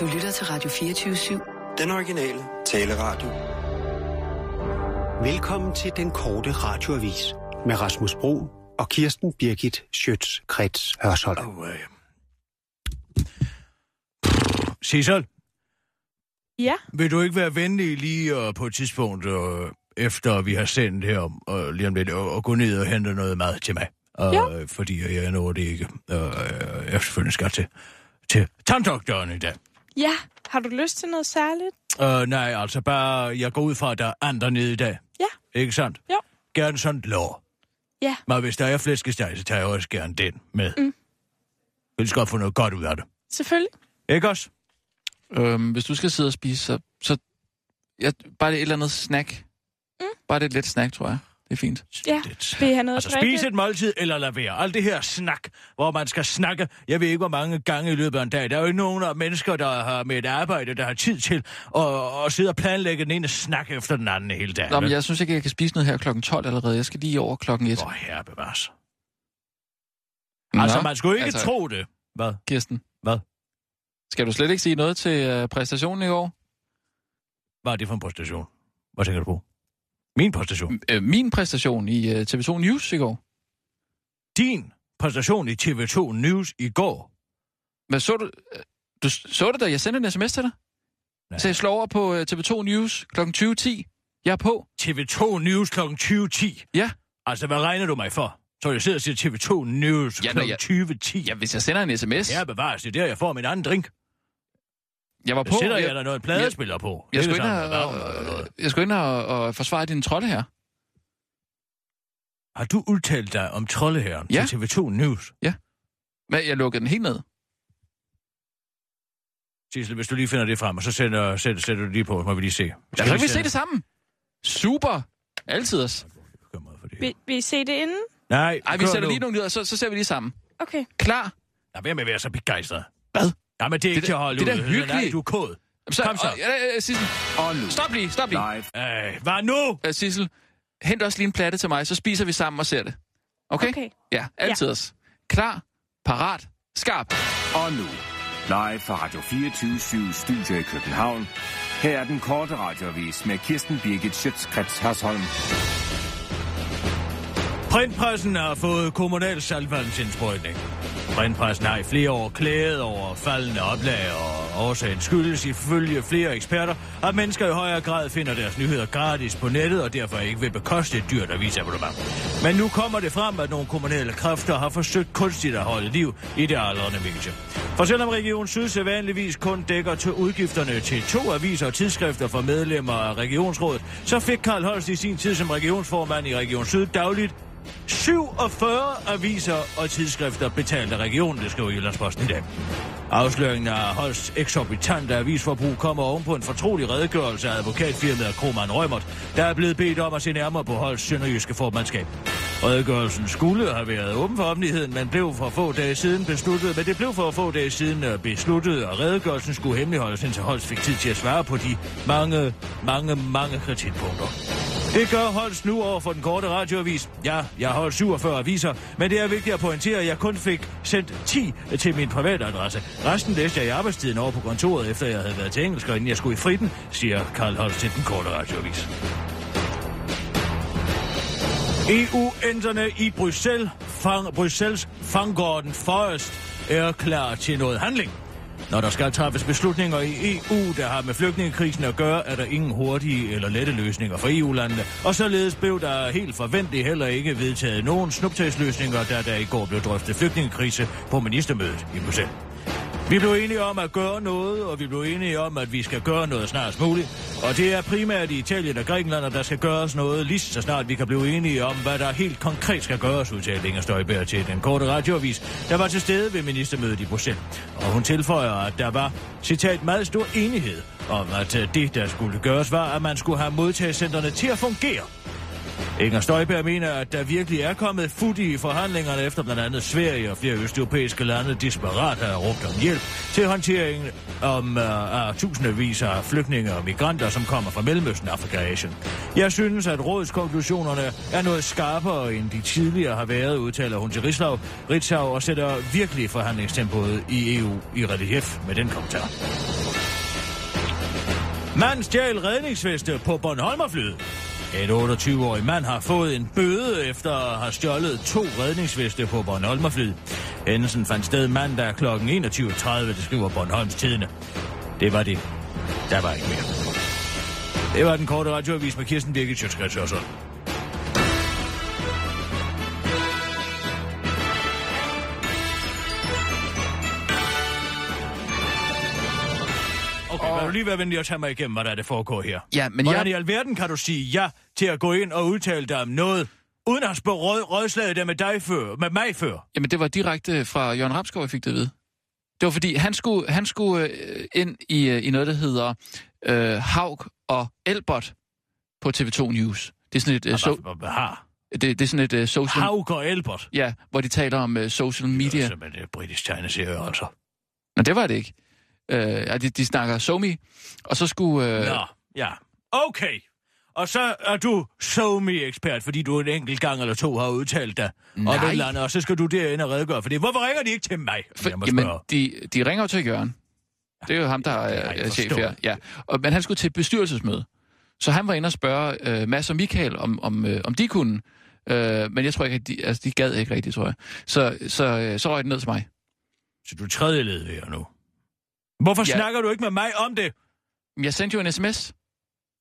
Du lytter til Radio 24-7. Den originale taleradio. Velkommen til den korte radioavis med Rasmus Bro og Kirsten Birgit Schøtz-Krets Hørsholm. Oh, øh. Sissel, Ja, vil du ikke være venlig lige uh, på et tidspunkt, uh, efter vi har sendt her, uh, lige om lidt, og, og gå ned og hente noget mad til mig? Uh, Ja. Fordi jeg når det ikke. Uh, jeg selvfølgelig skal til, til tanddoktoren i dag. Ja. Har du lyst til noget særligt? Uh, nej, altså bare, jeg går ud fra, at der er andre nede i dag. Ja. Ikke sandt? Jo. Gerne sådan lår. Ja. Men hvis der er flæskesteg, så tager jeg også gerne den med. Mm. Jeg skal få noget godt ud af det. Selvfølgelig. Ikke også? Øhm, hvis du skal sidde og spise, så, så ja, bare det et eller andet snack. Mm. Bare det et let snack, tror jeg. Det er fint. Ja. Det. Vil I have noget Altså spise et måltid eller lade være. Alt det her snak, hvor man skal snakke. Jeg ved ikke, hvor mange gange i løbet af en dag. Der er jo ikke nogen af mennesker, der har med et arbejde, der har tid til at, at sidde og planlægge den ene snak efter den anden hele dagen. Nå, men jeg synes ikke, jeg kan spise noget her klokken 12 allerede. Jeg skal lige over klokken 1. Åh, herre bevares. Nå, Altså, man skulle ikke altså- tro det. Hvad? Kirsten. Hvad? Skal du slet ikke sige noget til uh, præstationen i går? Hvad er det for en præstation? Hvad tænker du på? Min præstation? Øh, min præstation i uh, TV2 News i går. Din præstation i TV2 News i går? Hvad så du? øh, Du så det da, jeg sendte en sms til dig. Nej. Så jeg slår over på uh, TV2 News klokken 20.10. Jeg er på. TV2 News kl. 20.10? Ja. Altså, hvad regner du mig for? Så jeg sidder og siger TV2 News Ja, kl. når jeg- 20.10? Ja, hvis jeg sender en sms. Ja, bevares. Det er der, jeg får min anden drink. Jeg var Der på. sætter jeg, jeg, der noget pladespiller på. jeg, Ikke skulle ind og, jeg skulle ind og, og forsvare din trolde her. Har du udtalt dig om troldeherren Ja. til TV2 News? Men jeg lukkede den helt ned. Sissel, hvis du lige finder det frem, og så sætter, sætter, sætter du lige på, så må vi lige se. Ja, så kan vi se det sammen. Super. Altid os. Vil, vil I se det inden? Nej, Ej, vi sætter nu. lige nogle lyder, så, så ser vi lige sammen. Okay. Klar? Lad være med at være så begejstret. Hvad? Ja, men det er ikke Det til er at holde det er da hyggeligt. Nej, du er kod. Så, Kom så. Og, ja, ja, Sissel. Og nu, Stop lige, stop lige. Øh, hvad nu? Uh, Sissel, hent også lige en platte til mig, så spiser vi sammen og ser det. Okay? Okay. Ja, altid os. Klar, parat, skarp. Og nu, live fra Radio 24 Studio i København. Her er den korte radiovis med Kirsten Birgit Schøtzgrads Hasholm. Printpressen har fået kommunal salgvandsindsprøjtning. Printpressen har i flere år klaget over faldende oplag, og årsagen skyldes ifølge flere eksperter, at mennesker i højere grad finder deres nyheder gratis på nettet, og derfor ikke vil bekoste et dyrt avisabonnement. Men nu kommer det frem, at nogle kommunale kræfter har forsøgt kunstigt at holde liv i det aldrende medie. For selvom Region Syd sædvanligvis kun dækker til udgifterne til to aviser og tidsskrifter for medlemmer af Regionsrådet, så fik Karl Holst i sin tid som regionsformand i Region Syd dagligt 47 aviser og tidsskrifter betalt af regionen, det skriver Jyllandsposten i dag. Afsløringen af Holsts eksorbitante avisforbrug kommer ovenpå en fortrolig redegørelse af advokatfirmaet Kroman Rømert, der er blevet bedt om at se nærmere på Holsts sønderjyske formandskab. Redegørelsen skulle have været åben for offentligheden, men blev for få dage siden besluttet, men det blev for få dage siden øh, besluttet, og redegørelsen skulle hemmeligholdes, indtil Holst fik tid til at svare på de mange, mange, mange kritikpunkter. Det gør Holst nu over for den korte radioavis. Ja, jeg har holdt 47 aviser, men det er vigtigt at pointere, at jeg kun fik sendt 10 til min private adresse. Resten læste jeg i arbejdstiden over på kontoret, efter jeg havde været til engelsk, og inden jeg skulle i fritten, siger Karl Holst til den korte radioavis. EU-ænderne i Bruxelles, fang, Bruxelles Fangorden Forest er klar til noget handling. Når der skal træffes beslutninger i EU, der har med flygtningekrisen at gøre, er der ingen hurtige eller lette løsninger for EU-landene. Og således blev der helt forventeligt heller ikke vedtaget nogen snuptagsløsninger, da der i går blev drøftet flygtningekrise på ministermødet i Bruxelles. Vi blev enige om at gøre noget, og vi blev enige om, at vi skal gøre noget snart muligt. Og det er primært i Italien og Grækenland, at der skal gøres noget lige så snart vi kan blive enige om, hvad der helt konkret skal gøres, udtalte Inger Støjberg til den korte radioavis, der var til stede ved ministermødet i Bruxelles. Og hun tilføjer, at der var, citat, meget stor enighed om, at øh, det, der skulle gøres, var, at man skulle have modtagscentrene til at fungere. Inger Støjberg mener, at der virkelig er kommet fut i forhandlingerne efter blandt andet Sverige og flere østeuropæiske lande desperat har råbt om hjælp til håndteringen om, uh, af tusindvis af flygtninge og migranter, som kommer fra Mellemøsten, Afrika og Asien. Jeg synes, at rådskonklusionerne er noget skarpere, end de tidligere har været, udtaler hun til Rislav, Ritzau og sætter virkelig forhandlingstempoet i EU i relief med den kommentar. Mand stjal redningsveste på Bornholmerflyet. En 28-årig mand har fået en bøde efter at have stjålet to redningsveste på Bornholmerflyet. Hændelsen fandt sted mandag kl. 21.30, det skriver Bornholms Tidene. Det var det. Der var ikke mere. Det var den korte radioavis med Kirsten Birgit Sjøtskrets du lige være venlig at tage mig igennem, hvad der er, det foregår her? Ja, men Hvordan jeg... i alverden kan du sige ja til at gå ind og udtale dig om noget, uden at spurgt råd, rådslaget det med dig før, med mig før? Jamen, det var direkte fra Jørgen Rapskov, jeg fik det vide. Det var fordi, han skulle, han skulle øh, ind i, øh, i noget, der hedder øh, Haug og Elbert på TV2 News. Det er sådan et, øh, so, det, det er sådan et øh, social... Haug og Elbert. Ja, hvor de taler om øh, social Det media. er simpelthen et britisk tegneserie, altså. Men det var det ikke. Øh, ja, de, de snakker SoMe, og så skulle... Øh, Nå, ja. Okay. Og så er du SoMe-ekspert, fordi du en enkelt gang eller to har udtalt dig Nej. et eller andet, og så skal du derinde og redegøre for det. Hvorfor ringer de ikke til mig? For, jamen, de, de ringer til Jørgen. Det er jo ham, der har er, er chef her. Ja. Og, men han skulle til et bestyrelsesmøde. Så han var inde og spørge øh, Mads og Michael, om, om, øh, om de kunne. Øh, men jeg tror ikke, at de, altså, de gad ikke rigtigt, tror jeg. Så, så, øh, så røg det ned til mig. Så du er tredje led her nu. Hvorfor Ja. snakker du ikke med mig om det? Jeg sendte jo en sms.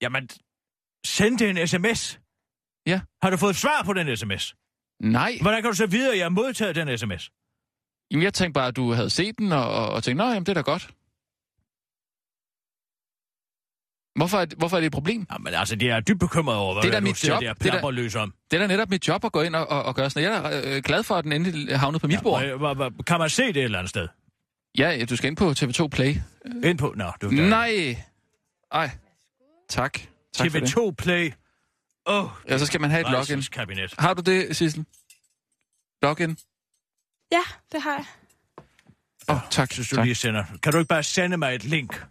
Jamen, send det en sms. Ja. Har du fået svar på den sms? Nej. Hvordan kan du så vide, at jeg har modtaget den sms? Jamen, jeg tænkte bare, at du havde set den, og, og, og tænkte, nå, jamen, det er da godt. Hvorfor er, det- hvorfor er det et problem? Jamen altså, det er dybt bekymret over, hvad Det er da mit job. der Det er da- om. Det er da netop mit job at gå ind og, og, og gøre sådan. Jeg er da øh, glad for, at den endelig havnede på mit bord. Ja, hva- hva- kan man se det et eller andet sted? Ja, du skal ind på TV2 Play. Ind på... Nå, du Nej. Ej. Tak. Tak for det. TV2 Play. Åh, oh, Ja, så skal man have et login. kabinet. Har du det, Sissel? Login? Ja, det har jeg. Åh, oh, tak. Synes du tak. lige sender. Kan du ikke bare sende mig et link?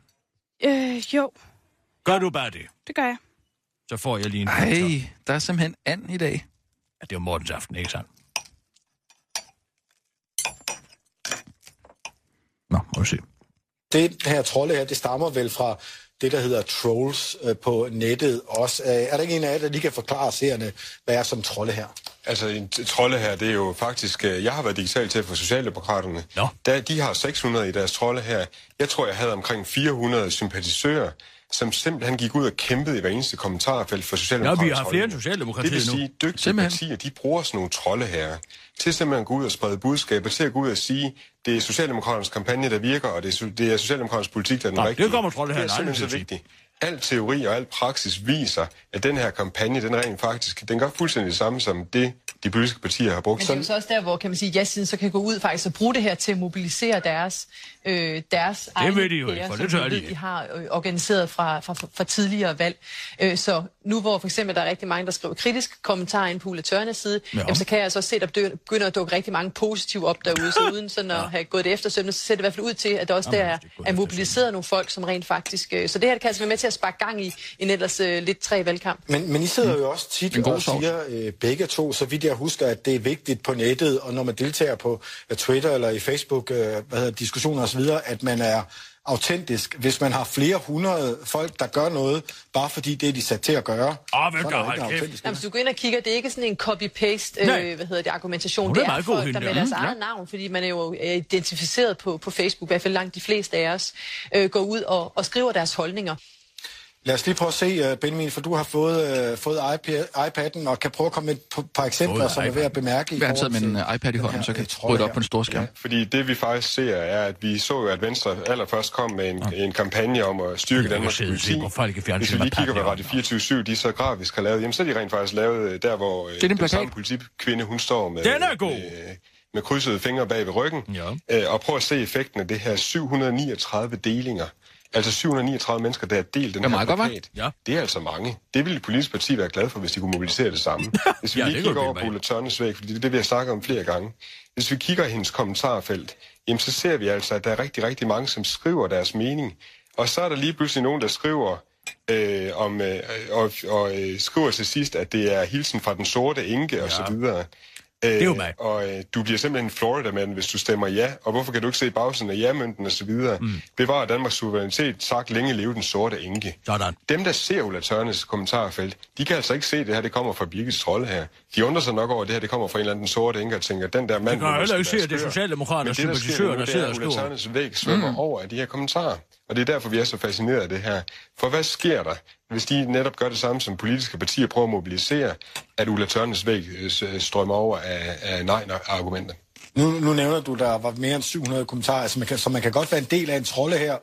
Øh, jo, Gør du bare det? det gør jeg. Så får jeg lige en. Ej, der er simpelthen and i dag. Ja, det er jo Mortens aften, ikke sandt? Nå, må vi se. Det her trolde her, det stammer vel fra det, der hedder trolls øh, på nettet også. Øh, er der ikke en af jer, der lige kan forklare seerne, hvad er som trolde her? Altså, en trolde her, det er jo faktisk... øh, Jeg har været digital til for Socialdemokraterne. Nå. Der, de har 600 i deres trolde her. Jeg tror, jeg havde omkring 400 sympatisører, som simpelthen gik ud og kæmpede i hver eneste kommentarfelt for Ja, Socialdemokraterne. vi har flere end Socialdemokratiet Det vil sige, dygtige Simpelthen. partier, de bruger sådan nogle trolde her til simpelthen at gå ud og sprede budskaber, til at gå ud og sige, det er Socialdemokraternes kampagne, der virker, og det er, det er Socialdemokraternes politik, der er den det rigtige. kommer trolde her Det er simpelthen så at vigtigt. Al teori og al praksis viser, at den her kampagne, den rent faktisk, den gør fuldstændig det samme som det, de politiske partier har brugt. Men det er jo så også der, hvor kan man sige, ja-siden så kan gå ud faktisk og bruge det her til at mobilisere deres, øh, deres egne ved de jo ikke, for som det tør de ikke. de har øh, organiseret fra, fra, fra tidligere valg. Øh, så nu hvor for eksempel der er rigtig mange, der skriver kritiske kommentarer ind på Ulla Tørnes side, Ja. ja. jamen, så kan jeg altså også se, at der begynder at dukke rigtig mange positive op derude. Så uden sådan at have gået det efter så ser det i hvert fald ud til, at der også der er, er mobiliseret nogle folk, som rent faktisk... Øh, så det her kan altså være med til at sparke gang i en ellers øh, lidt træ valgkamp. Men, men I sidder jo også tit og siger øh, begge to, så vidt jeg husker, at det er vigtigt på nettet, og når man deltager på Twitter eller i Facebook, øh, hvad hedder, det, diskussioner osv., at man er autentisk. Hvis man har flere hundrede folk, der gør noget, bare fordi det er de sat til at gøre, Åh, så er gør, autentisk. Jamen, hvis du går ind og kigger, det er ikke sådan en copy-paste, øh, hvad hedder det, argumentation. Er det er meget god, folk, hende der med der. deres Mm, eget navn, fordi man er jo øh, identificeret på, på Facebook, i hvert fald langt de fleste af os, øh, går ud og, og skriver deres holdninger. Lad os lige prøve at se, uh, Benjamin, for du har fået, uh, fået iPad, iPad'en, og kan prøve at komme med et par- eksempler, som er værd at bemærke. har taget forhold med en øh, iPad i den hånden, så kan øh, jeg rydde op på en stor skærm. Fordi det vi faktisk ser er, at vi så jo, at Venstre allerførst kom med en, en kampagne om at styrke Danmarks politi. på Hvis vi lige kigger, papirer. Radio 24 de så grafisk har lavet, jamen så er de rent faktisk lavet øh, der, hvor øh, er den plakat. samme politikvinde, hun står med, Den er god. med, med krydsede fingre bag ved ryggen. Ja. Øh, og prøv at se effekten af det her 739 delinger Altså 739 mennesker, der har delt den Det er her godt, plakat. Ja. Det er altså mange. Det ville et politisk parti være glad for, hvis de kunne mobilisere det samme. Hvis vi Ja, lige kigger over på Ulla Tørnes væg, fordi det er det, vi har snakket om flere gange. Hvis vi kigger i hendes kommentarfelt, jamen så ser vi altså, at der er rigtig, rigtig mange, som skriver deres mening. Og så er der lige pludselig nogen, der skriver, øh, om, øh, og, og øh, skriver til sidst, at det er hilsen fra den sorte enke og så videre. Øh, er jo mig. Og øh, du bliver simpelthen en Florida-mand, hvis du stemmer ja. Og hvorfor kan du ikke se bagsiden af ja-mønten og så videre? Mm. Bevarer Danmarks suverænitet, sagt længe leve den sorte enke. Sådan. Dem, der ser Ulla Tørnes kommentarfelt, de kan altså ikke se, at det her det kommer fra Birgits trolde her. De undrer sig nok over, at det her det kommer fra en eller anden sorte enke og tænker, den der mand... Det kan heller ikke se, at det er være skør. Socialdemokraternes Men det, der sker sympatisører, nu, der det sidder er, og at Ulla skriver. Tørnes væg svømmer mm. over af de her kommentarer. Og det er derfor, vi er så fascineret af det her. For hvad sker der, hvis de netop gør det samme, som politiske partier prøver at mobilisere, at Ulla Tørnes væg øh, øh, strømmer over af, af nej-argumenter? Nu, nu nævner du, der var mere end 700 kommentarer, altså man kan, så man kan godt være en del af en trolle her,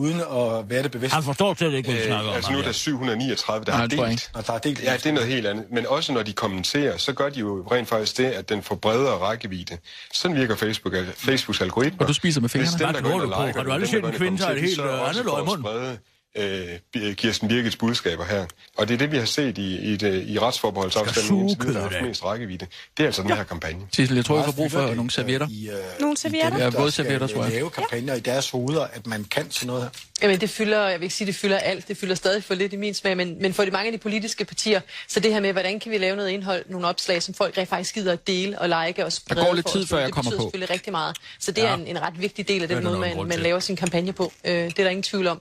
uden at være det bevidst. Han forstår slet ikke, hvad vi snakker Øh, om. altså nu er der her. 739, der Nej, har delt. Og der er delt Ja, det er noget helt andet. Men også når de kommenterer, så gør de jo rent faktisk det, at den får bredere rækkevidde. Sådan virker Facebook, Facebooks algoritmer. Og du spiser med fingrene? Hvis Hvad der går ind og du på? liker Har du den, aldrig set der en kvinde et kommenterer, helt, de øh, andet også øh, Kirsten Birgits budskaber her. Og det er det, vi har set i, i, det, i retsforbeholdsafstanden, Skal indtil der har mest rækkevidde. Det er altså den her kampagne. Sissel, jeg tror, vi får brug for nogle det, servietter. I, øh, Nogle servietter? Ja, der både servietter, tror jeg. lave kampagner i deres hoveder, at man kan sådan noget her. Jamen, det fylder, jeg vil ikke sige, det fylder alt. Det fylder stadig for lidt i min smag, men, men for de mange af de politiske partier, så det her med, hvordan kan vi lave noget indhold, nogle opslag, som folk rent faktisk gider at dele og like og sprede. går lidt tid, før jeg det kommer betyder på. selvfølgelig rigtig meget. Så det Ja. er en, en ret vigtig del af Det den der måde, man, man laver sin kampagne på. Øh, det er der ingen tvivl om.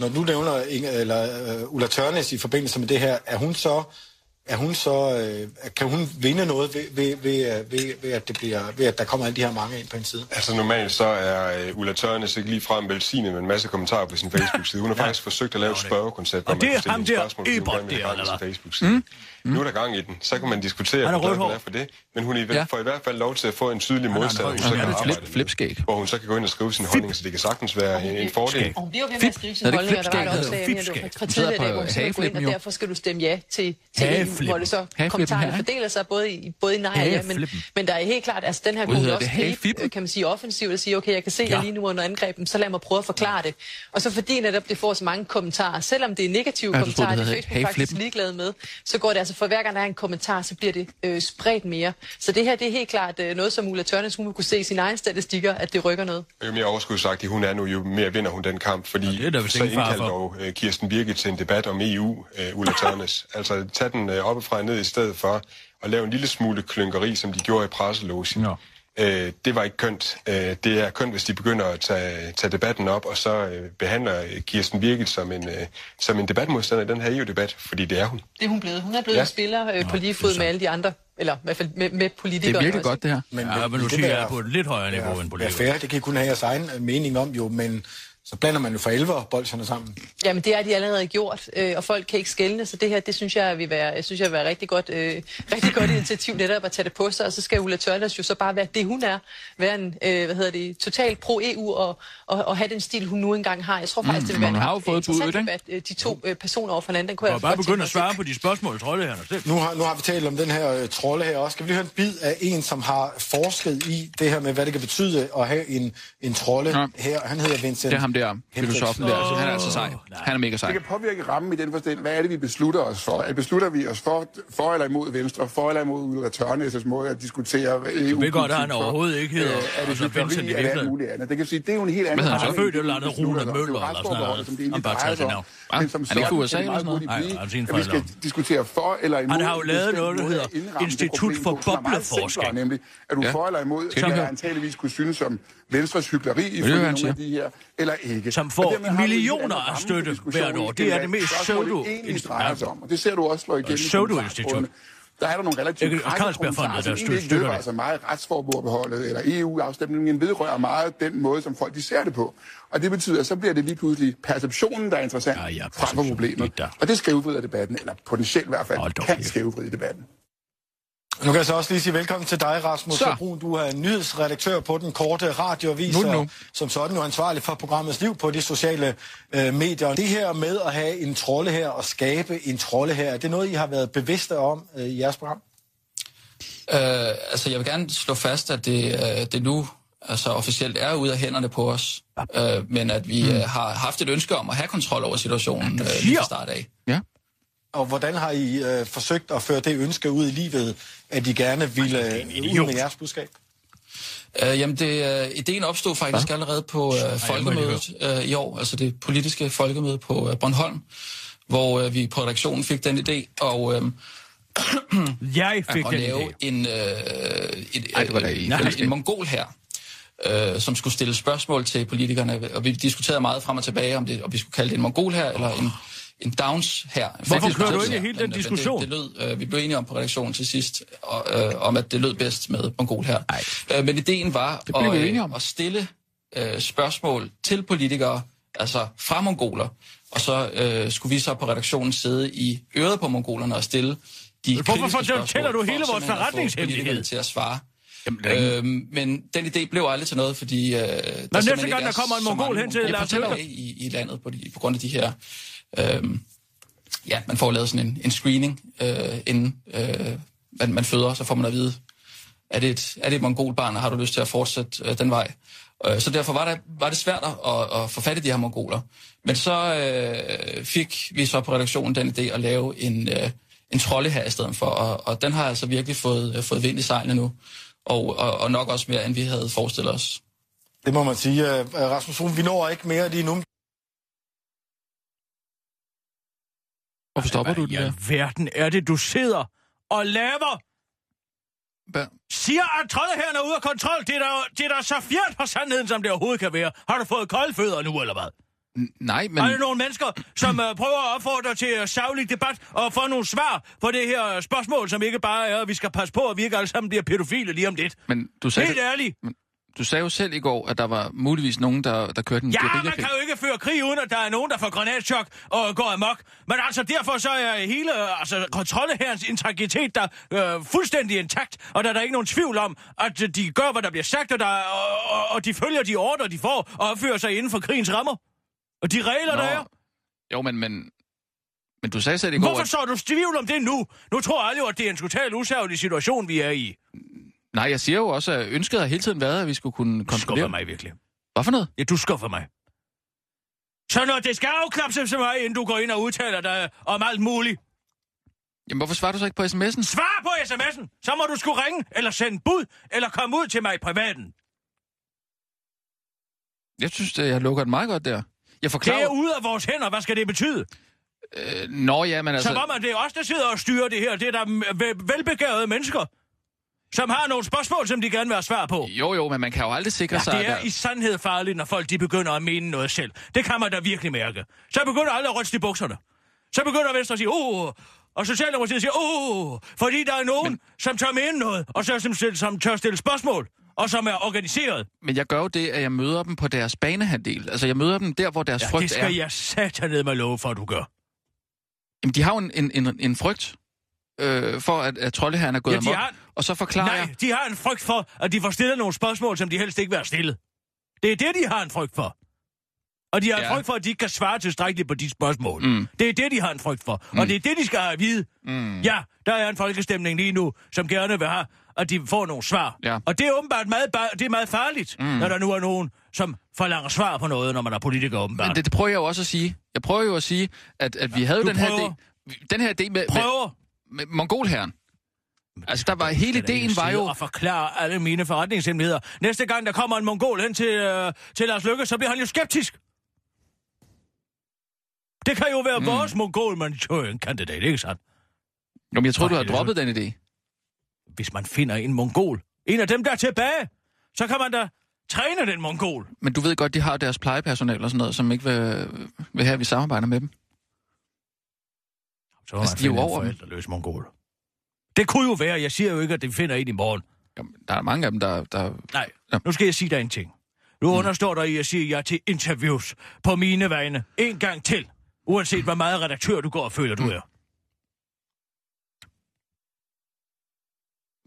Når du nævner Inge, eller, uh, Ulla Tørnes i forbindelse med det her, er hun så, er hun så uh, kan hun vinde noget ved, ved, ved, øh, ved, ved, at det bliver, ved, at der kommer alle de her mange ind på en side? Altså normalt så er uh, Ulla Tørnes ikke lige frem velsignet med en masse kommentarer på sin Facebook-side. Hun har faktisk forsøgt at lave et spørgekoncept, hvor man kan stille ham der, spørgsmål, hvis hun Ebert gerne vil der, have gang i sin eller hvad? Facebook-side. Mm. Nu er der gang i den. Så kan man diskutere, hvor glad hun er for det. Men hun i, Ja. får i hvert fald lov til at få en tydelig høj- hun så kan er arbejde flip- med. Hvor hun så kan gå ind og skrive sin holdning, så det kan sagtens være en, en fordel. Og hun bliver jo ved med at skrive sin Er det holdning, ikke og der var et flipskæg, opslag, det jeg mener, fra Hun tidligere dag, hvor ind, og derfor skal du stemme ja til, til EU, hvor det så kommentarerne fordeler sig både i, både i nej og ja, men, men der er helt klart, altså den her kunne også det? gribe, øh, kan man sige, offensivt og sige, okay, jeg kan se, jeg lige nu er under angrebet, så lad mig prøve at forklare det. Og så fordi netop det får så mange kommentarer, selvom det er negative kommentarer, det er Facebook faktisk ligeglade med, så går det altså for hver gang der er en kommentar, så bliver det øh, spredt mere. Så det her, det er helt klart øh, noget, som Ulla Tørnes, hun vil kunne se i sine egne statistikker, at det rykker noget. Jo mere overskudsagtig hun er nu, jo mere vinder hun den kamp, fordi det er der vist så indkaldte dog uh, Kirsten Birgit til en debat om EU, uh, Ulla Tørnes. altså tag den uh, oppefra og ned i stedet for at lave en lille smule klynkeri, som de gjorde i presselogen. Nå. Øh, det var ikke kønt. Øh, det er kønt, hvis de begynder at tage, tage debatten op, og så øh, behandler øh, Kirsten Birgit som en, øh, som en debatmodstander i den her EU-debat, fordi det er hun. Det er hun blevet. Hun er blevet Ja. ja. en spiller øh, på lige fod med alle de andre, eller i hvert fald med, med Det politikere. er virkelig også. godt, det her. Men, Ja, men nu det siger jeg er på et lidt højere niveau end være politikere. fair, det kan I kun have jeres egen mening om jo, men så blander man jo for alvor bolsjerne sammen. Jamen, det er de allerede gjort, øh, og folk kan ikke skælne, så det her, det synes jeg vil være, jeg synes jeg vil være rigtig godt, øh, rigtig godt initiativ netop at tage det på sig, og så skal Ulla Tørnes jo så bare være det, hun er, være en, øh, hvad hedder det, total pro-EU, og, og, og have den stil, hun nu engang har. Jeg tror faktisk, det vil være hun en har jo fået ikke? debat, øh, de to øh, personer over for hinanden. Den kunne Og jeg bare godt begynde at svare på de spørgsmål, troldeherrerne selv. Nu har, nu har vi talt om den her øh, trolde her også. Skal vi lige høre en bid af en, som har forsket i det her med, hvad det kan betyde at have en, en trolde Ja. her. Han hedder Vincent. Det er ham der, filosofen der. Altså, han er altså sej. Han er mega sej. Det kan påvirke rammen i den forstand, hvad er det, vi beslutter os for? Er beslutter vi os for, for eller imod Venstre, for eller imod Ulla Tørnes' måde at diskutere EU? Du ved godt, at han overhovedet ikke hedder er det altså, Vincent i hykleri, eller alt muligt andet? Det kan sige, det er jo en helt anden hedder han så? ramme, Født et eller andet Rune. Det er Møller eller sådan noget. som det Han egentlig bare drejer sig det om. Men som Han er ikke fra sådan USA kan det eller meget blive, er at vi skal diskutere for eller imod. Han har jo lavet noget, der hedder at det Institut for er Bobleforskning. Nemlig, at du for eller imod, Skal høre? antageligvis kunne synes som Venstres hykleri i nogle af de her, eller ikke. Som får Og millioner af støtte hvert år. Det er det mest pseudo- sig om. Og det ser du også slå igennem i Pseudo-institut. kommentarsporene. Der er der nogle relativt og Carlsbergfondet, der egentlig ikke støtter vedrører det. så meget retsforbeholdet eller EU-afstemningen, vedrører meget den måde, som folk de ser det på. Og det betyder, at så bliver det lige pludselig perceptionen, der er interessant, Ja, ja, frem for problemet. Og det skævvrider debatten, eller potentielt i hvert fald, Hold kan skævvride debatten. Nu kan jeg så også lige sige velkommen til dig, Rasmus Så. Brun. Du er nyhedsredaktør på den korte radioavis, Nu, nu. og som sådan jo ansvarlig for programmets liv på de sociale øh, medier. Det her med at have en trolde her og skabe en trolde her, er det noget, I har været bevidste om øh, i jeres program? Øh, altså, jeg vil gerne slå fast, at det, øh, det nu altså officielt er ude af hænderne på os, øh, men at vi Mm. øh, har haft et ønske om at have kontrol over situationen øh, lige fra start af. Ja. Og hvordan har I øh, forsøgt at føre det ønske ud i livet, at I gerne ville øh, ud med jeres budskab? Øh, jamen, det, øh, ideen opstod faktisk Hva? allerede på øh, folkemødet øh, i år, altså det politiske folkemøde på øh, Bornholm, hvor øh, vi på redaktionen fik den idé, og øh, Jeg fik at den lave idé. en, øh, et, Ej, det var da øh, i en, en mongol her, øh, som skulle stille spørgsmål til politikerne, og vi diskuterede meget frem og tilbage, om, det, om vi skulle kalde det en mongol her, eller en, en Downs her. Hvorfor kører du ind i hele den diskussion? Det, det lød, øh, vi blev enige om på redaktionen til sidst, og, øh, om at det lød bedst med mongol her. Øh, men ideen var at, øh, at stille øh, spørgsmål til politikere, altså fra mongoler, og så øh, skulle vi så på redaktionen sidde i øret på mongolerne og stille de Hvorfor fortæller du for hele vores forretningshemmelighed? til at svare. Jamen, er Øhm, men den idé blev aldrig til noget, fordi... Øh, der næste gang, ikke der er kommer en mongol hen til Lars Løkke. i, i landet på, de, på grund af de her øh, ja, man får lavet sådan en, en screening, øh, inden øh, man, man føder, så får man at vide, er det et, er det et mongolbarn, og har du lyst til at fortsætte øh, den vej? Øh, så derfor var det, var det svært at, at få fat i de her mongoler. Men så øh, fik vi så på redaktionen den idé at lave en, øh, en trolde her i stedet for, og, og den har altså virkelig fået, øh, fået vind i sejlene nu, og, og, og nok også mere, end vi havde forestillet os. Det må man sige. Øh, Rasmus Rune, vi når ikke mere lige nu. Hvorfor stopper du den I der? alverden er det, du sidder og laver? Hvad? Siger, at troldeherren er ude af kontrol. Det er, da, det er da så fjernt fra sandheden, som det overhovedet kan være. Har du fået kolde fødder nu, eller hvad? Nej, Men... men... Er der nogle mennesker, som uh, prøver at opfordre til uh, savlig debat og få nogle svar på det her øh, spørgsmål, som ikke bare er, at vi skal passe på, at vi ikke alle sammen bliver pædofile lige om lidt? Men du sagde, Helt ærligt. Du sagde jo selv i går, at der var muligvis nogen, der, der kørte en Ja, man kan jo ikke føre krig, uden at der er nogen, der får granatchok og går amok. Men altså, derfor så er hele altså, kontrolleherrens integritet der øh, fuldstændig intakt, og der er der ikke nogen tvivl om, at de gør, hvad der bliver sagt, og, der, og, og, og de følger de ordre, de får, og opfører sig inden for krigens rammer. Og de regler, der er. Jo, men, men, men du sagde selv i går, Hvorfor at... så du tvivl om det nu? Nu tror alle jo, at det er en totalt usærlig situation, vi er i. Nej, jeg siger jo også, at ønsket har hele tiden været, at vi skulle kunne Du skuffer kontrollere... mig virkelig. Hvad for noget? Ja, du skuffer mig. Så når det skal afklapses mig, inden du går ind og udtaler dig om alt muligt. Jamen, hvorfor svarer du så ikke på sms'en? Svar på sms'en! Så må du skulle ringe, eller sende bud, eller komme ud til mig i privaten. Jeg synes, at jeg lukker den meget godt der. Jeg Det forklarer... er ude af vores hænder. Hvad skal det betyde? Øh, nå ja, men Altså... Som om, at det er os, der sidder og styrer det her. Det er der velbegavede mennesker, som har nogle spørgsmål, som de gerne vil have svar på. Jo, jo, men man kan jo aldrig sikre Ja, sig... det er at i sandhed farligt, når folk de begynder at mene noget selv. Det kan man da virkelig mærke. Så begynder alle at ryste i bukserne. Så begynder Venstre at sige, åh, og Socialdemokratiet siger, åh, fordi der er nogen, Men... som tør mene noget, og så som, som tør stille spørgsmål, og som er organiseret. Men jeg gør jo det, at jeg møder dem på deres banehandel. Altså, jeg møder dem der, hvor deres Ja, frygt det skal er. jeg satan ned med love for, at du gør. Jamen, de har jo en, en, en, en frygt øh, for, at, at troldeherren er gået Ja, amok. har- Og så forklarer Nej, jeg... de har en frygt for, at de får stillet nogle spørgsmål, som de helst ikke vil have stillet. Det er det, de har en frygt for. Og de har ja. Frygt for, at de ikke kan svare tilstrækkeligt på de spørgsmål. Mm. Det er det, de har en frygt for. Mm. Og det er det, de skal have at vide. Mm. Ja, der er en folkestemning lige nu, som gerne vil have, at de får nogle svar. Ja. Og det er åbenbart meget, det er meget farligt, mm. når der nu er nogen, som forlanger svar på noget, når man er politiker åbenbart. Men det, det prøver jeg jo også at sige. Jeg prøver jo at sige, at, at vi havde Du den her, prøver. idé, den her idé med, med, Prøver med mongolherren. Altså, der var hele ideen var jo... Og forklare alle mine forretningshemmeligheder. Næste gang, der kommer en mongol hen til, øh, til Lars Lykke, så bliver han jo skeptisk. Det kan jo være mm. vores mongol kandidat ikke sandt? Jamen, jeg tror, du har droppet den idé. Hvis man finder en mongol, en af dem, der er tilbage, så kan man da træne den mongol. Men du ved godt, de har deres plejepersonale og sådan noget, som ikke vil, vil have, at vi samarbejder med dem. Så må Altså, man de finde en over dem. forældreløs mongol. Det kunne jo være, jeg siger jo ikke, at de finder en i morgen. Jamen, der er mange af dem, der... der Nej, Ja. nu skal jeg sige dig en ting. Nu mm. understår der i at sige ja til interviews på mine vegne. En gang til. Uanset hvor meget redaktør du går og føler, du Mm. er.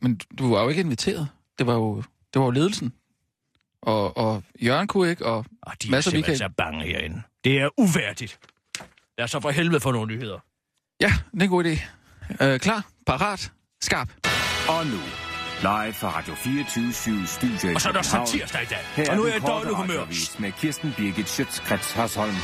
men du var jo ikke inviteret. Det var jo, det var jo ledelsen. Og, og Jørgen kunne ikke, og Og de Mads er Michael. simpelthen så bange herinde. Det er uværdigt. Lad os så for helvede få nogle nyheder. Ja, det er en god idé. Øh, klar, parat, skarp. Og nu, Live fra Radio 24 Studio i Og så er der så tirsdag i dag. Her Og nu er jeg i dårlig humør. Med Kirsten Birgit Schøtzgrads Hasholm.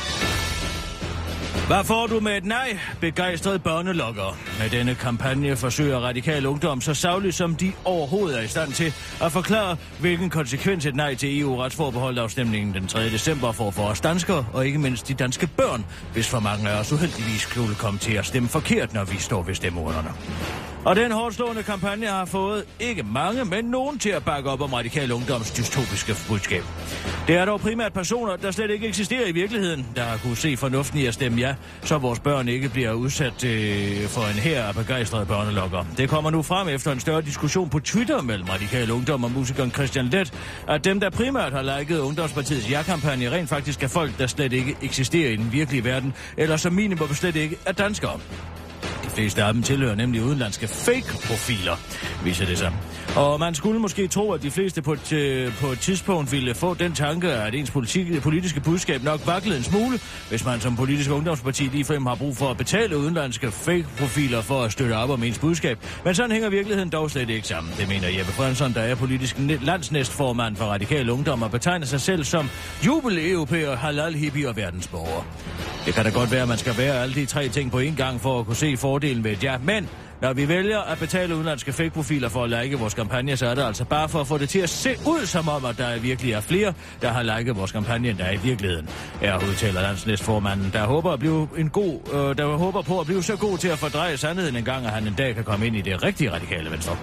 Hvad får du med et nej? Begejstret børnelokker. Med denne kampagne forsøger radikal ungdom så savligt som de overhovedet er i stand til at forklare, hvilken konsekvens et nej til EU-retsforbeholdt afstemningen den 3. december får for os danskere, og ikke mindst de danske børn, hvis for mange af os uheldigvis skulle komme til at stemme forkert, når vi står ved stemmeurnerne. Og den hårdslående kampagne har fået ikke mange, men nogen til at bakke op om radikal ungdoms dystopiske budskab. Det er dog primært personer, der slet ikke eksisterer i virkeligheden, der har kunne se fornuften i at stemme ja, så vores børn ikke bliver udsat øh, for en her af begejstrede børnelokker. Det kommer nu frem efter en større diskussion på Twitter mellem radikal ungdom og musikeren Christian Let, at dem, der primært har liket Ungdomspartiets ja-kampagne, rent faktisk er folk, der slet ikke eksisterer i den virkelige verden, eller som minimum slet ikke er danskere. De fleste af dem tilhører nemlig udenlandske fake-profiler, viser det sig. Og man skulle måske tro, at de fleste på et, øh, på et tidspunkt ville få den tanke, at ens politik, politiske budskab nok vaklede en smule, hvis man som politisk ungdomsparti ligefrem har brug for at betale udenlandske fake-profiler for at støtte op om ens budskab. Men sådan hænger virkeligheden dog slet ikke sammen. Det mener Jeppe Frønsson, der er politisk landsnæstformand for Radikal Ungdom og betegner sig selv som jubel-europæer, halal-hippie og verdensborger. Det kan da godt være, at man skal være alle de tre ting på én gang for at kunne se fordelen ved et ja, men når vi vælger at betale udenlandske fake-profiler for at like vores kampagne, så er det altså bare for at få det til at se ud som om, at der virkelig er flere, der har liket vores kampagne, end der er i virkeligheden. Jeg udtaler landsnæstformanden, der håber, at blive en god, øh, der håber på at blive så god til at fordreje sandheden en gang, at han en dag kan komme ind i det rigtige radikale venstre.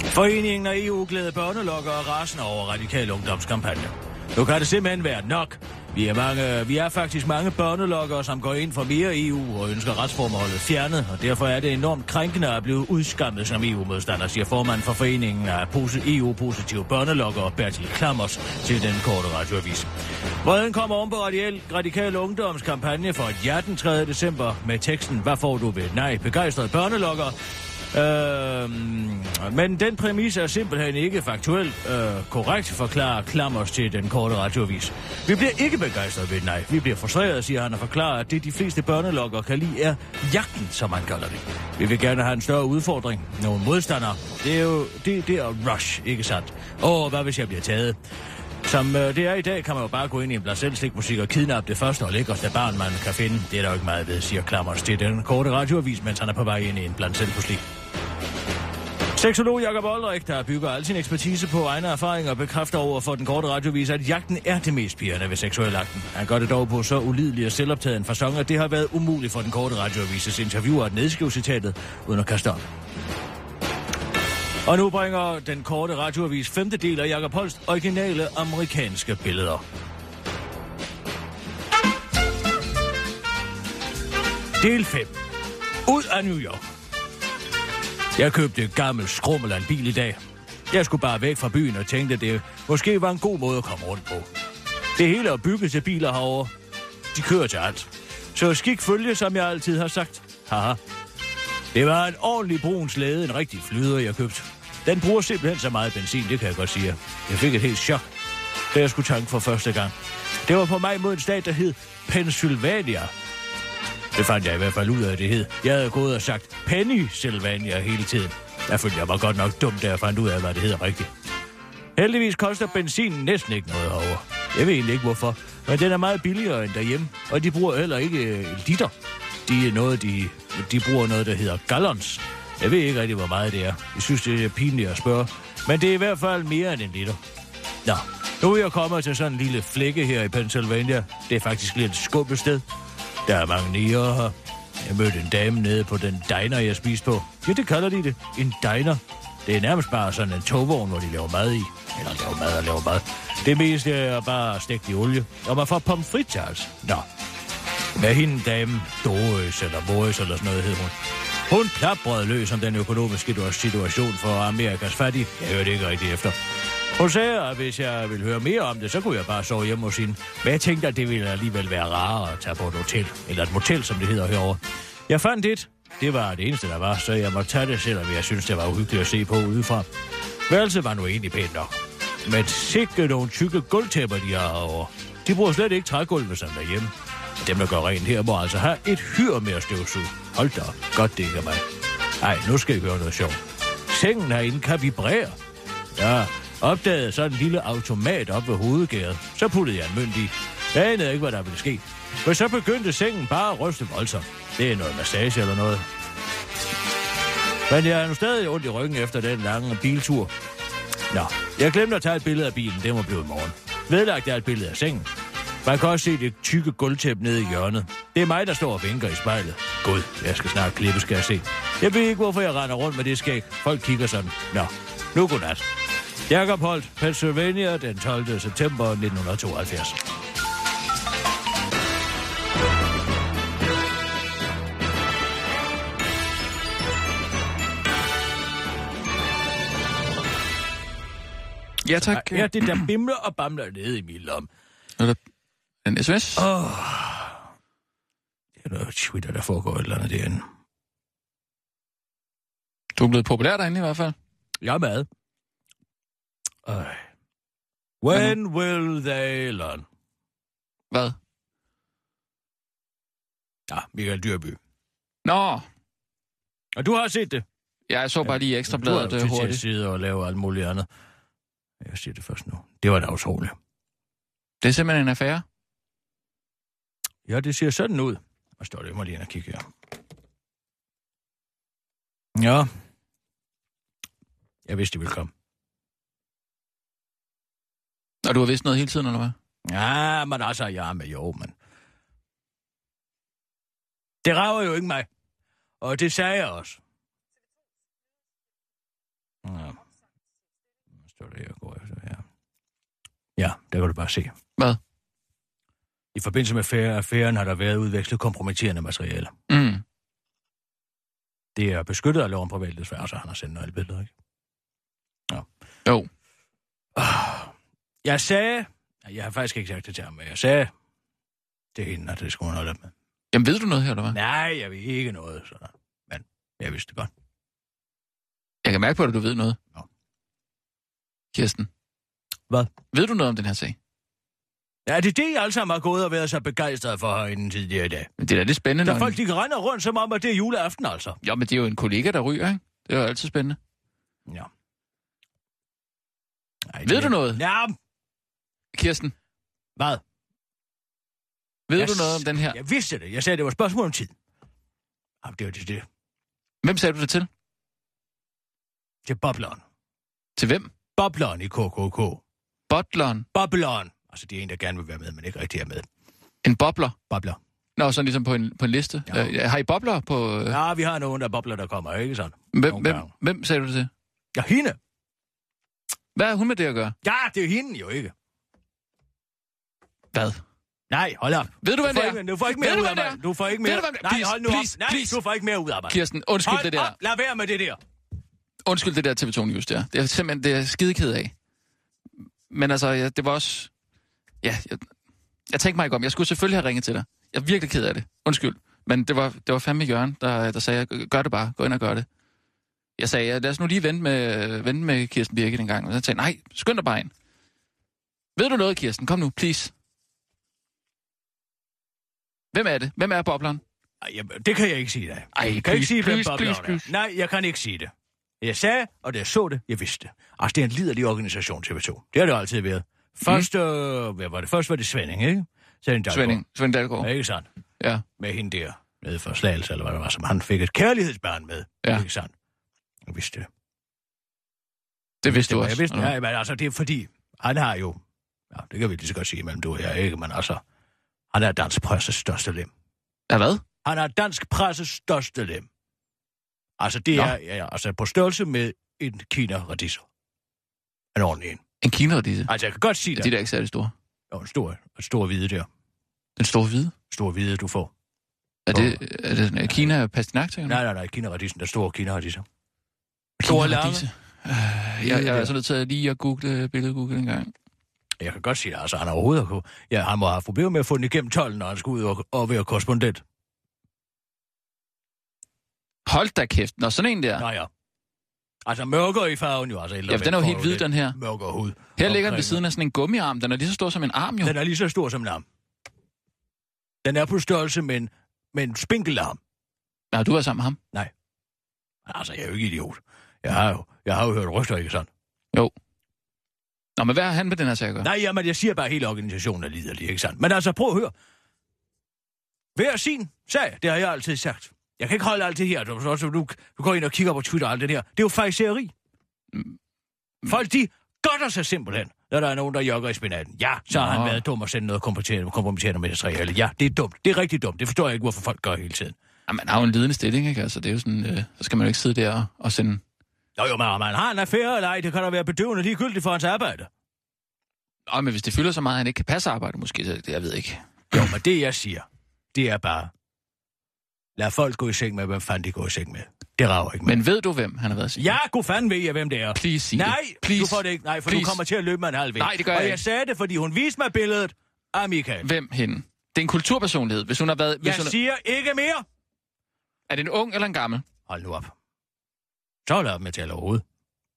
Foreningen af EU-glæde børnelokker og rasende over radikal ungdomskampagne. Nu kan det simpelthen være nok. Vi er, mange, vi er faktisk mange børnelokkere, som går ind for mere EU og ønsker retsformålet fjernet, og derfor er det enormt krænkende at blive udskammet som EU-modstander, siger formand for foreningen af EU-positive børnelokkere Bertil Klammers til den korte radioavis. Hvordan kommer om på radikal, radikal ungdomskampagne for et ja den 3. december med teksten Hvad får du ved nej? Begejstrede børnelokker Øh, men den præmis er simpelthen ikke faktuelt øh, korrekt, forklarer Klammers til den korte radiovis. Vi bliver ikke begejstrede ved nej. Vi bliver frustreret, siger han, og forklarer, at det de fleste børnelokker kan lide er jagten, som man kalder det. Vi vil gerne have en større udfordring. Nogle modstandere. Det er jo det, det er rush, ikke sandt? Åh, hvad hvis jeg bliver taget? Som øh, det er i dag, kan man jo bare gå ind i en blandt musik og kidnappe det første og lækreste barn, man kan finde. Det er der jo ikke meget ved, siger Klammers til den korte radioavis, mens han er på vej ind i en blandt Seksolog Jakob Olrik, der bygger al sin ekspertise på egne erfaringer, bekræfter over for den korte radiovis, at jagten er det mest pigerne ved seksualakten. Han gør det dog på så ulidelig og selvoptaget en fasong, at det har været umuligt for den korte radioavises interviewer at nedskrive citatet uden at kaste op. Og nu bringer den korte radioavis femte del af Jakob Holst originale amerikanske billeder. Del 5. Ud af New York. Jeg købte et gammelt skrummel af en bil i dag. Jeg skulle bare væk fra byen og tænkte, at det måske var en god måde at komme rundt på. Det hele er bygget til biler herovre. De kører til alt. Så skik følge, som jeg altid har sagt. Haha. Det var en ordentlig brun slæde, en rigtig flyder, jeg købte. Den bruger simpelthen så meget benzin, det kan jeg godt sige. Jeg fik et helt chok, da jeg skulle tanke for første gang. Det var på mig mod en stat, der hed Pennsylvania. Det fandt jeg i hvert fald ud af, det hed. Jeg havde gået og sagt Pennsylvania hele tiden. Jeg følte, jeg var godt nok dum, da jeg fandt ud af, hvad det hedder rigtigt. Heldigvis koster benzinen næsten ikke noget over. Jeg ved egentlig ikke hvorfor, men den er meget billigere end derhjemme, og de bruger heller ikke øh, liter. De, er noget, de, de bruger noget, der hedder gallons. Jeg ved ikke rigtig, hvor meget det er. Jeg synes, det er pinligt at spørge. Men det er i hvert fald mere end en liter. Nå, nu er jeg kommet til sådan en lille flække her i Pennsylvania. Det er faktisk lidt skubbet sted. Der er mange niger her. Jeg mødte en dame nede på den diner, jeg spiste på. Ja, det kalder de det. En diner. Det er nærmest bare sådan en togvogn, hvor de laver mad i. Eller laver mad og laver mad. Det meste er bare stegt i olie. Og man får pomfrit, altså. Nå. Med hende dame, Doris eller Boris eller sådan noget hed hun. Hun plabrede løs om den økonomiske situation for Amerikas fattige. Jeg hørte ikke rigtig efter. Hun sagde, at hvis jeg ville høre mere om det, så kunne jeg bare sove hjemme hos hende. Men jeg tænkte, at det ville alligevel være rarere at tage på et hotel. Eller et motel, som det hedder herovre. Jeg fandt et. Det var det eneste, der var, så jeg måtte tage det, selvom jeg synes det var uhyggeligt at se på udefra. Værelset var nu egentlig pænt nok. Men sikke nogle tykke gulvtæpper, de har herovre. De bruger slet ikke trægulve som derhjemme. Dem, der går rent her, må altså have et hyr med at støvsuge. Hold da, op. godt det ikke er mig. Nej, nu skal I høre noget sjovt. Sengen herinde kan vibrere. Ja, opdagede så en lille automat op ved hovedgæret. Så puttede jeg en mønt i. Jeg anede ikke, hvad der ville ske. Men så begyndte sengen bare at ryste voldsomt. Det er noget massage eller noget. Men jeg er nu stadig ondt i ryggen efter den lange biltur. Nå, jeg glemte at tage et billede af bilen. Det må blive i morgen. Vedlagt er et billede af sengen. Man kan også se det tykke gulvtæppe nede i hjørnet. Det er mig, der står og vinker i spejlet. Gud, jeg skal snart klippe, skal jeg se. Jeg ved ikke, hvorfor jeg render rundt med det skæg. Folk kigger sådan. Nå, nu godnat. Jakob Holt, Pennsylvania, den 12. september 1972. Ja, tak. Ja, det der bimler og bamler nede i min lomme. Er der en sms? Åh. Oh. Det er noget Twitter, der foregår et eller andet derinde. Du er blevet populær derinde i hvert fald. Jeg er med. Øj. When will they learn? Hvad? Ja, Michael Dyrby. Nå, Og du har set det? ja, jeg så bare lige ekstra Du har bladet øh, tid til at hurtigt. sidde og lave alt muligt andet. Jeg siger det først nu. Det var da utroligt. Det er simpelthen en affære. Ja, det ser sådan ud. Hvad står det? Jeg må lige ind og kigge her. Ja. Jeg vidste, det ville komme. Og du har vidst noget hele tiden, eller hvad? Ja, men altså, er med jo, men... Det rager jo ikke mig. Og det sagde jeg også. Ja. Står det, jeg går efter her? Ja, der kan du bare se. Hvad? I forbindelse med affære- affæren har der været udvekslet kompromitterende materiale. Mm. Det er beskyttet af loven på privatlivsfærd, så han har sendt noget billeder, ikke? Ja. Jo. Jeg sagde... Jeg har faktisk ikke sagt det til ham, men jeg sagde... Det er hende, at det skulle hun holde op med. Jamen, ved du noget her, eller hvad? Nej, jeg ved ikke noget, sådan. Men jeg vidste det godt. Jeg kan mærke på dig, at du ved noget. Ja. Kirsten. Hvad? Ved du noget om den her sag? Ja, det er det, I alle sammen har gået og været så begejstrede for herinde tidligere i dag. Men det er da lidt spændende. Der folk, de kan rende rundt som om, at det er juleaften, altså. Jo, men det er jo en kollega, der ryger, ikke? Det er jo altid spændende. Ja. Ej, Ved det- du noget? Ja, Kirsten, hvad? ved Jeg du noget om den her? Jeg vidste det. Jeg sagde, det var et spørgsmål om tid. Jamen, det var det, det. Hvem sagde du det til? Til bobleren. Til hvem? Bobleren i KKK. Butleren. Bobleren. Altså, det er en, der gerne vil være med, men ikke rigtig er med. En bobler. Bobler. Nå, sådan ligesom på en, på en liste. Ja. Øh, har I bobler på... Øh, Ja, vi har nogen, der bobler, der kommer, ikke sådan? hvem, hvem, hvem sagde du det til? Ja, hende. Hvad har hun med det at gøre? Ja, det er hende jo ikke. Hvad? Nej, hold op. Ved du, hvad det er? ikke, du får ikke mere ud af mig. Du får ikke mere. er? Nej, hold nu please, op. Nej, please. du får ikke mere ud af mig. Kirsten, undskyld hold det der. Op. Lad være med det der. Undskyld det der TV2 News der. Det er simpelthen det er skideked af. Men altså, ja, det var også... Ja, jeg, jeg tænkte mig ikke om. Jeg skulle selvfølgelig have ringet til dig. Jeg er virkelig ked af det. Undskyld. Men det var, det var fandme Jørgen, der, der sagde, gør det bare. Gå ind og gør det. Jeg sagde, ja, lad os nu lige vente med, vente med Kirsten Birgit en gang. Og så sagde nej, skynd dig bare ind. Ved du noget, Kirsten? Kom nu, please. Hvem er det? Hvem er bobleren? Ej, det kan jeg ikke sige dig. Ej, jeg kan please, ikke sige, hvem please, bobleren please, please. er. Nej, jeg kan ikke sige det. Jeg sagde, og da jeg så det, jeg vidste det. Altså, det er en liderlig organisation, TV2. Det har det altid været. Først, øh, hvad var det? Først var det Svending, ikke? Svending Dalgaard. Svending, Svend Dalgaard. Ja, ikke sandt? Ja. Med hende der, nede for Slagelse, eller hvad det var, som han fik et kærlighedsbarn med. Ja. Ikke sandt? Jeg vidste det. Det vidste du Jeg også. vidste, eller ja, men altså, det er fordi, han har jo, ja, det kan vi lige så godt sige mellem du og jeg, ikke? Men altså, han er dansk presses største lem. Ja, hvad? Han er dansk presses største lem. Altså, det Nå. er ja, ja, altså på størrelse med en kina-radiser. En ordentlig en. En kinaradise. Altså, jeg kan godt sige Ja, det. de er ikke særlig store. Jo, en stor, en stor hvide der. Den store hvide. Stor hvide, du får. Er det, er det er Kina pastinak, tænker du? Nej, nej, nej, kina-radisen, den store kina-radiser. Ladise. Øh, jeg, jeg er så nødt til at lige at google billedet google en gang. Jeg kan godt sige det, altså han har overhovedet... Ja, han må have problemer med at få den igennem tolden, når han skal ud og, og være korrespondent. Hold da kæft. Nå, sådan en der. Nå ja. Altså mørkere i farven jo, altså. Ja, for den er jo helt hvid, den her. Mørkere hud. Her ligger den ved siden af sådan en gummiarm. Den er lige så stor som en arm, jo. Den er lige så stor som en arm. Den er på størrelse med en, med en spinkelarm. Nej, du er sammen med ham. Altså, jeg er jo ikke idiot. Jeg har jo, jeg har jo hørt rygter, ikke sådan? Jo. Nå, men hvad har han med den her sag at gøre? Nej, jamen, jeg siger bare, at hele organisationen er liderlig, ikke sandt? Men altså, prøv at høre. Hver sin sag, det har jeg altid sagt. Jeg kan ikke holde alt det her. Du, du, du, du går ind og kigger på Twitter og alt det der. Det er jo fejseri. Mm. Folk, de godter sig simpelthen, når der er nogen, der jogger i spinaten. Ja, så har Nå. han været dum og sendt noget kompromitterende, materiale. Ja, det er dumt. Det er rigtig dumt. Det forstår jeg ikke, hvorfor folk gør hele tiden. Ja, man har jo en lidende stilling, ikke? Altså, det er jo sådan, øh, så skal man jo ikke sidde der og sende... Nå jo, men om man har en affære eller ej, det kan da være bedøvende ligegyldigt for hans arbejde. Nå, men hvis det fylder så meget, at han ikke kan passe arbejde, måske, så det, jeg ved ikke. Jo, men det jeg siger, det er bare, lad folk gå i seng med, hvem fanden de går i seng med. Det rager ikke med. Men ved du, hvem han har været sige? Ja, god fanden ved jeg, hvem det er. Please sig Nej, det. Please. du får det ikke. Nej, for Please. du kommer til at løbe mig en halv Nej, det gør Og jeg jeg ikke. sagde det, fordi hun viste mig billedet af Michael. Hvem hende? Det er en kulturpersonlighed. Hvis hun har været... Hvis Jeg hun siger ikke mere. er det en ung eller en gammel? Hold nu op. Så lad med at tale overhovedet,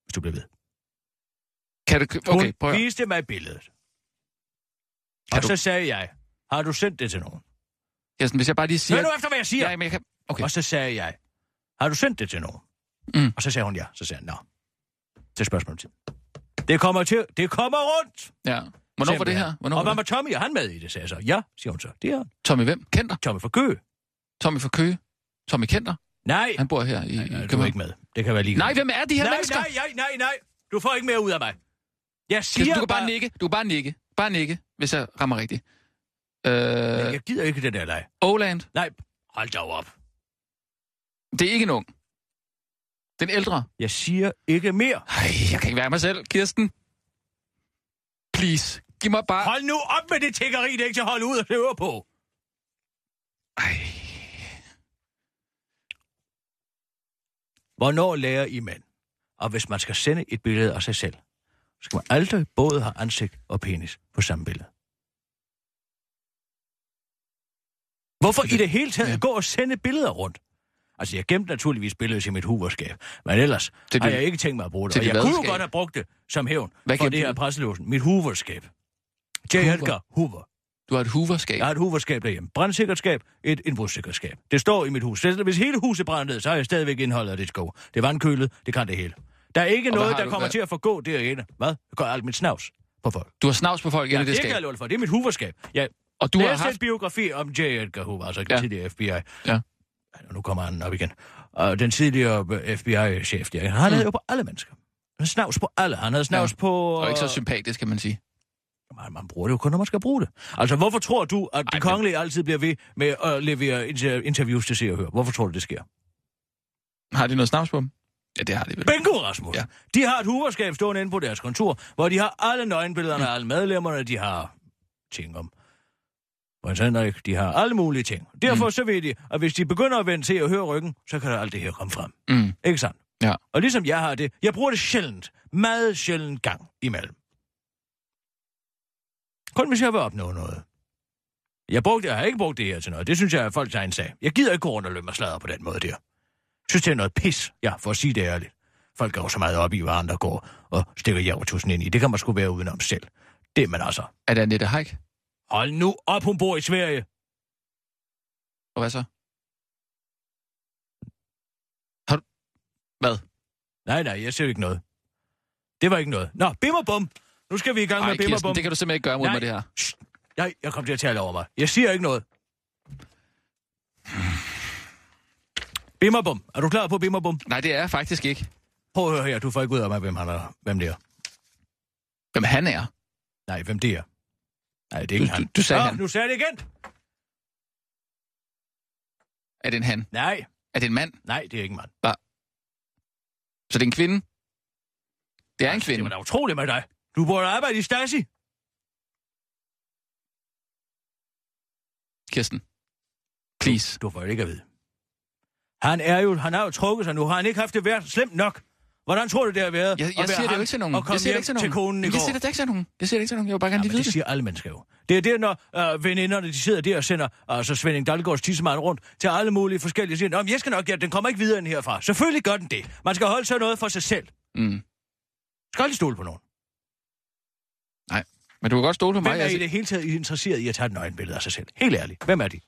hvis du bliver ved. Kan du... Hun Okay, prøv at... viste mig billedet. Kan og du- så sagde jeg, har du sendt det til nogen? Kirsten, hvis jeg bare lige siger... Hør nu efter, hvad jeg siger. Ja, men jeg kan... Okay. Og så sagde jeg, har du sendt det til nogen? Mm. Og så sagde hun ja. Så sagde jeg, nå. Det er spørgsmål til. Det kommer til, det kommer rundt. Ja. Hvornår var det her? Hvornår og var hvad det? med Tommy? Er han med i det, sagde jeg så. Ja, siger hun så. Det er. Tommy hvem? Kenter? Tommy fra Køge. Tommy fra Køge? Tommy Kenter? Nej. Han bor her i, Nej, du er København. ikke med. Det kan være lige. Nej, hvem er de her nej, mennesker? Nej, nej, nej, nej. Du får ikke mere ud af mig. Jeg siger Kirsten, du kan bare nikke. Du kan bare nikke. Bare nikke, hvis jeg rammer rigtigt. Øh, Jeg gider ikke det der leg. Oland. Nej, hold dog op. Det er ikke en ung. Den ældre. Jeg siger ikke mere. Ej, jeg kan ikke være mig selv, Kirsten. Please. Giv mig bare... Hold nu op med det tiggeri, det er ikke til at holde ud og høre på. Ej. Hvornår lærer I mænd? Og hvis man skal sende et billede af sig selv, så skal man aldrig både have ansigt og penis på samme billede. Hvorfor i det hele taget Ja. gå og sende billeder rundt? Altså, jeg gemte naturligvis billedet i mit huverskab, men ellers Til har jeg ikke tænkt mig at bruge det. Og jeg kunne jo godt have brugt det som hævn Hvad for det her presselåsen. Mit huverskab. J. Hoover? Edgar Hoover. Du har et hooverskab. Jeg har et hooverskab derhjemme. Brandsikkerskab, et indbrudssikkerskab. Det står i mit hus. Så Hvis hele huset brænder ned, så har jeg stadigvæk indholdet af det skov. Det er vandkølet, det kan det hele. Der er ikke Og noget, der du- kommer hvad- til at forgå derinde. Hvad? Jeg gør alt mit snavs på folk. Du har snavs på folk Ja, ind i det det kan jeg skab. for. Det er mit hooverskab. Jeg Og du har haft... en biografi om J. Edgar Hoover, altså Ja. ja. tidligere FBI. Ja. Nu kommer han op igen. Og den tidligere FBI-chef, der, han havde jo på alle mennesker. Han snavs på alle. Han havde snavs Ja. på... Og ikke så sympatisk, kan man sige. Man, man bruger det jo kun, når man skal bruge det. Altså, hvorfor tror du, at de men- kongelige altid bliver ved med at levere inter- interviews til se og høre? Hvorfor tror du, det sker? Har de noget snavs på dem? Ja, det har de vel. Bingo, Rasmus! Ja. De har et huverskab stående inde på deres kontor, hvor de har alle nøgenbillederne af alle medlemmerne. De har ting om prins Henrik. De har alle mulige ting. Derfor mm. så ved de, at hvis de begynder at vende til at høre ryggen, så kan der alt det her komme frem. Mm. Ikke sandt? Ja. Og ligesom jeg har det, jeg bruger det sjældent. Meget sjældent gang imellem. Kun hvis jeg vil opnå noget. Jeg, brugte, jeg har ikke brugt det her til noget. Det synes jeg er folks egen sag. Jeg gider ikke gå rundt og løbe mig sladder på den måde der. Jeg synes, det er noget pis. Ja, for at sige det ærligt. Folk går så meget op i, hvad andre går og stikker javertusen ind i. Det kan man sgu være udenom selv. Det er man altså. Er det Annette Haik? Hold nu op, hun bor i Sverige. Og hvad så? Har du... Hvad? Nej, nej, jeg ser ikke noget. Det var ikke noget. Nå, bim og bum. Nu skal vi i gang Ej, med bim og Kirsten, bum. det kan du simpelthen ikke gøre mod Nej. mig, det her. Shh. Nej, jeg kom til at tale over mig. Jeg siger ikke noget. Bim og bum. Er du klar på bim og bum? Nej, det er jeg faktisk ikke. Prøv at høre her. Du får ikke ud af mig, hvem, han er, hvem det er. Hvem han er? Nej, hvem det er. Nej, det er ikke Du- han. du- du sagde Nå, han. nu sagde jeg det igen. Er det en han? Nej, Er det en mand? nej, det er ikke en mand. Så det er en kvinde? Det er en Det kvinde. var da utroligt med dig. Du burde arbejde i Stasi. Kirsten. Please. Du får det ikke at vide. Han er jo, han har jo trukket sig nu. Har han ikke haft det værd slemt nok? Hvordan tror du, det har været? Jeg, at jeg være siger det jo ikke til nogen. Jeg siger det ikke til til nogen. konen Men går. Jeg siger det ikke til nogen. Jeg siger det ikke til nogen. Jeg vil bare gerne Ja, lige vide det det. siger alle mennesker jo. Det er det, når øh, veninderne de sidder der og sender altså Svending Dalgaards tissemand rundt til alle mulige forskellige siger, Nå, jeg skal nok, ja, den kommer ikke videre end herfra. Selvfølgelig gør den det. Man skal holde sig noget for sig selv. Mm. Skal aldrig stole på nogen. Nej, men du kan godt stole på mig. Hvem er altså. i det hele taget interesseret i at tage et nøgenbillede af sig selv? Helt ærligt. Hvem er de?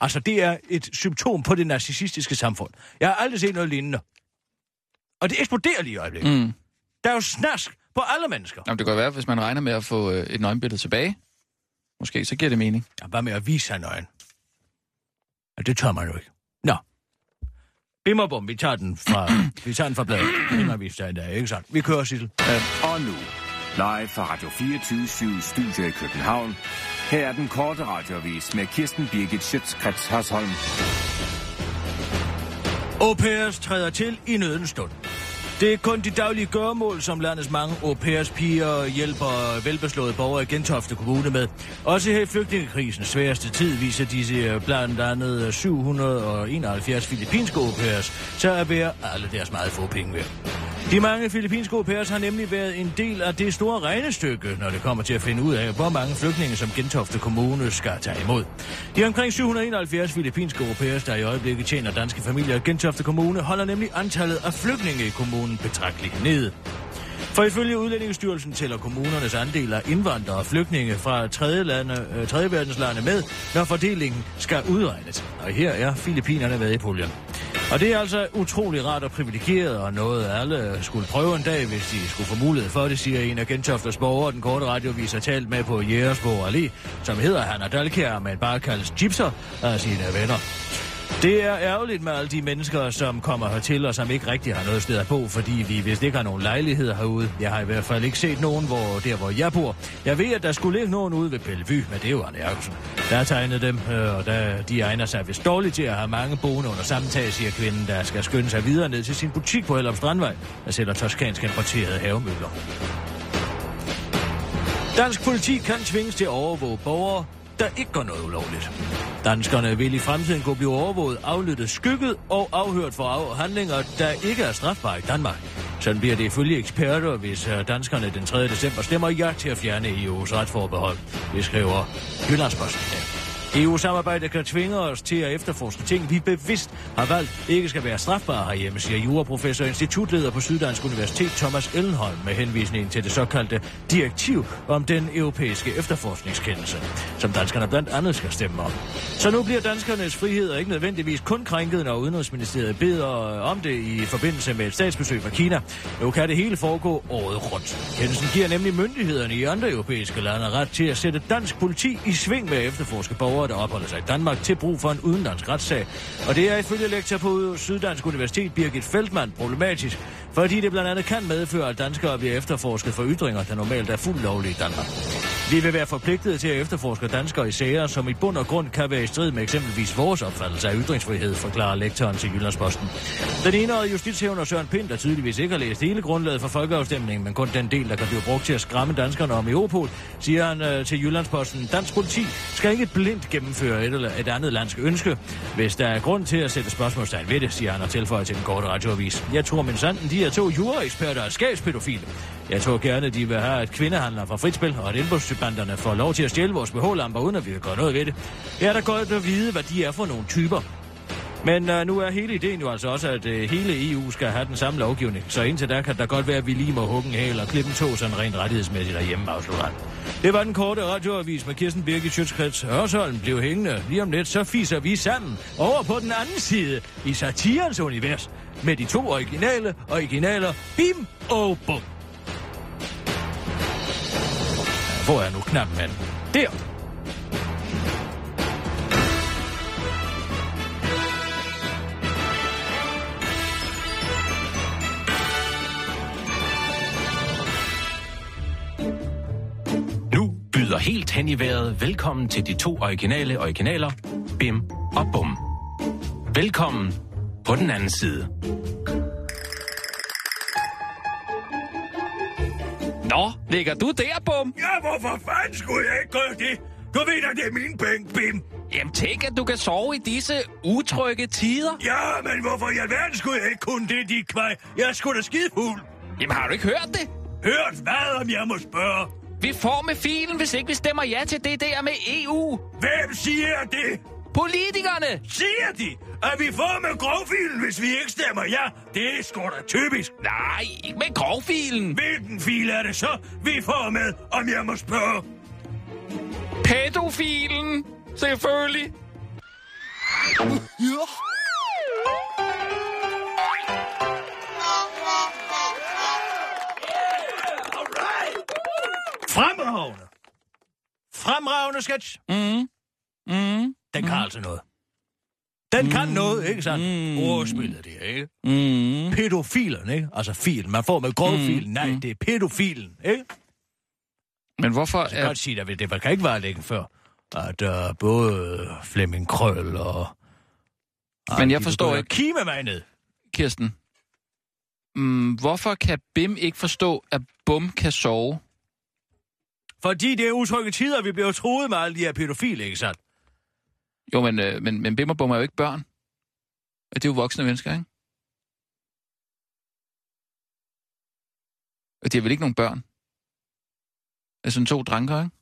Altså, det er et symptom på det narcissistiske samfund. Jeg har aldrig set noget lignende. Og det eksploderer lige i øjeblikket. Mm. Der er jo snask på alle mennesker. Jamen, det kan være, hvis man regner med at få øh, et nøgenbillede tilbage. Måske, så giver det mening. Ja, bare med at vise sig nøgen. Ja, det tør man jo ikke. Nå. Bim og bum, vi tager den fra, vi tager den fra bladet. Den har vi i dag, ikke sandt? Vi kører, Sissel. Og nu, live fra Radio 24 Studio i København. Her er den korte radiovis med Kirsten Birgit Schøtzgrads Hasholm. Au pairs træder til i nødens stund. Det er kun de daglige gørmål, som landets mange au pairs piger hjælper velbeslåede borgere i Gentofte Kommune med. Også her i flygtningekrisens sværeste tid viser disse øh, blandt andet 771 filippinske au pairs, så er ved alle deres meget få penge værd. De mange filippinske au pairs har nemlig været en del af det store regnestykke, når det kommer til at finde ud af, hvor mange flygtninge, som Gentofte Kommune skal tage imod. De omkring 771 filippinske au pairs, der i øjeblikket tjener danske familier i Gentofte Kommune, holder nemlig antallet af flygtninge i kommunen betragteligt ned. For ifølge Udlændingsstyrelsen tæller kommunernes andel af indvandrere og flygtninge fra tredje, lande, øh, tredje verdenslande med, når fordelingen skal udregnes. Og her er Filippinerne med i puljen. Og det er altså utrolig rart og privilegeret, og noget alle skulle prøve en dag, hvis de skulle få mulighed for det, siger en af Gentofters borgere, den korte radiovis har talt med på Jægersborg Allé, som hedder Hanna Dalkjær, men bare kaldes Gypser af sine venner. Det er ærgerligt med alle de mennesker, som kommer hertil, og som ikke rigtig har noget sted at bo, fordi vi vist ikke har nogen lejligheder herude. Jeg har i hvert fald ikke set nogen, hvor, der hvor jeg bor. Jeg ved, at der skulle ligge nogen ude ved Bellevue, men det er jo Arne Jacobsen. Der tegnede tegnet dem, øh, og der, de egner sig vist dårligt til at have mange boende under samtale, siger kvinden, der skal skynde sig videre ned til sin butik på Hellerup Strandvej, der sælger toskansk importerede havemøller. Dansk politi kan tvinges til at overvåge borgere, der ikke gør noget ulovligt. Danskerne vil i fremtiden kunne blive overvåget, aflyttet, skygget og afhørt for af handlinger, der ikke er strafbare i Danmark. Sådan bliver det ifølge eksperter, hvis øh, danskerne den 3. december stemmer ja til at fjerne EU's retsforbehold. Det skriver Jyllandsposten. EU-samarbejdet kan tvinge os til at efterforske ting, vi bevidst har valgt ikke skal være strafbare herhjemme, siger juraprofessor og institutleder på Syddansk Universitet Thomas Ellenholm med henvisning til det såkaldte direktiv om den europæiske efterforskningskendelse, som danskerne blandt andet skal stemme om. Så nu bliver danskernes frihed ikke nødvendigvis kun krænket, når Udenrigsministeriet beder om det i forbindelse med et statsbesøg fra Kina. Nu kan det hele foregå året rundt. Kendelsen giver nemlig myndighederne i andre europæiske lande ret til at sætte dansk politi i sving med at efterforske borgere, der opholder sig i Danmark til brug for en udenlandsk retssag. Og det er ifølge lektor på Syddansk Universitet Birgit Feldmann problematisk, fordi det blandt andet kan medføre, at danskere bliver efterforsket for ytringer, der normalt er fuldt lovlige i Danmark. Vi vil være forpligtet til at efterforske danskere i sager, som i bund og grund kan være i strid med eksempelvis vores opfattelse af ytringsfrihed, forklarer lektoren til Jyllandsposten. Den ene af justitshævner Søren Pind, der tydeligvis ikke har læst hele grundlaget for folkeafstemningen, men kun den del, der kan blive brugt til at skræmme danskerne om Europol, siger han øh, til Jyllandsposten, dansk politi skal ikke blindt gennemføre et eller et andet landsk ønske. Hvis der er grund til at sætte spørgsmålstegn ved det, siger han og tilføjer til den korte radioavis. Jeg tror min sanden, de er to juraeksperter og skabspædofile. Jeg tror gerne, de vil have, et kvindehandler fra fritspil og et indbrudstyp indbrudsbanderne får lov til at stjæle vores BH-lamper, uden at vi vil gøre noget ved det. Jeg er da godt at vide, hvad de er for nogle typer. Men uh, nu er hele ideen jo altså også, at uh, hele EU skal have den samme lovgivning. Så indtil der kan der godt være, at vi lige må hugge en hæl og klippe en tog sådan rent rettighedsmæssigt derhjemme, afslutter han. Det var den korte radioavis med Kirsten Birgit Sjøtskrets. Hørsholm blev hængende. Lige om lidt, så fiser vi sammen over på den anden side i satirens univers med de to originale originaler Bim og Bum. Hvor er nu knapmanden? Der! Nu byder helt hen i vejret velkommen til de to originale originaler, Bim og Bum. Velkommen på den anden side. Nå, ligger du der, Bum? Ja, hvorfor fanden skulle jeg ikke gøre det? Du ved da, det er min penge, Bim. Jamen, tænk, at du kan sove i disse utrygge tider. Ja, men hvorfor i alverden skulle jeg ikke kunne det, de kvej? Jeg er sgu da skidefuld. Jamen, har du ikke hørt det? Hørt hvad, om jeg må spørge? Vi får med filen, hvis ikke vi stemmer ja til det der med EU. Hvem siger det? Politikerne! Siger de, at vi får med grovfilen, hvis vi ikke stemmer ja? Det er sgu da typisk. Nej, ikke med grovfilen. Hvilken fil er det så, vi får med, om jeg må spørge? Pædofilen, selvfølgelig. Fremragende. Fremragende sketch. Mm. Mm. Den kan altså noget. Den kan noget, ikke sandt? Mm. Ordspillet det, ikke? Mm. Pædofilen, ikke? Altså filen. Man får med grovfilen. Nej, det er pædofilen, ikke? Men hvorfor Jeg kan godt sige dig, det kan ikke være længe før, at uh, både Flemming Krøll og... Men jeg forstår ikke- Kime mig ned. Kirsten, mm, hvorfor kan Bim ikke forstå, at Bum kan sove? Fordi det er utrygge tider, vi bliver troet med alle de her pædofile, ikke sandt? Jo, men, øh, men, men Bim og Bum er jo ikke børn. Det er jo voksne mennesker, ikke? Og de er vel ikke nogen børn? Altså to dranker, ikke?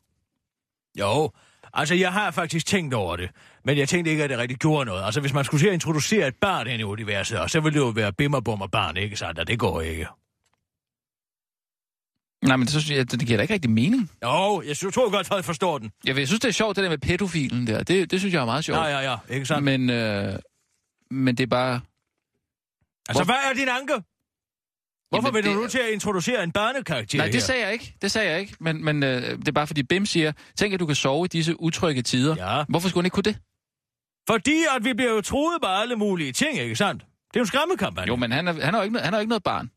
Jo, altså jeg har faktisk tænkt over det, men jeg tænkte ikke, at det rigtig gjorde noget. Altså hvis man skulle til at introducere et barn ind i universet, og så ville det jo være bim og bum og barn, ikke sandt? Og det går ikke. Nej, men det, synes jeg, det giver da ikke rigtig mening. Jo, jeg synes, tror godt, at jeg forstår den. Jeg, jeg synes, det er sjovt, det der med pædofilen der. Det, det synes jeg er meget sjovt. Ja, ja, ja, ikke sandt? Men, øh, men det er bare... Altså, hvad er din anke? Hvorfor Jamen, vil du nu til at introducere en børnekarakter Nej, her? det sagde jeg ikke. Det sagde jeg ikke. Men, men øh, det er bare fordi Bim siger, tænk at du kan sove i disse utrygge tider. Ja. Hvorfor skulle han ikke kunne det? Fordi at vi bliver jo troet med alle mulige ting, ikke sandt? Det er jo en skræmmekampagne. Jo, men han er, han jo ikke, han jo ikke noget barn.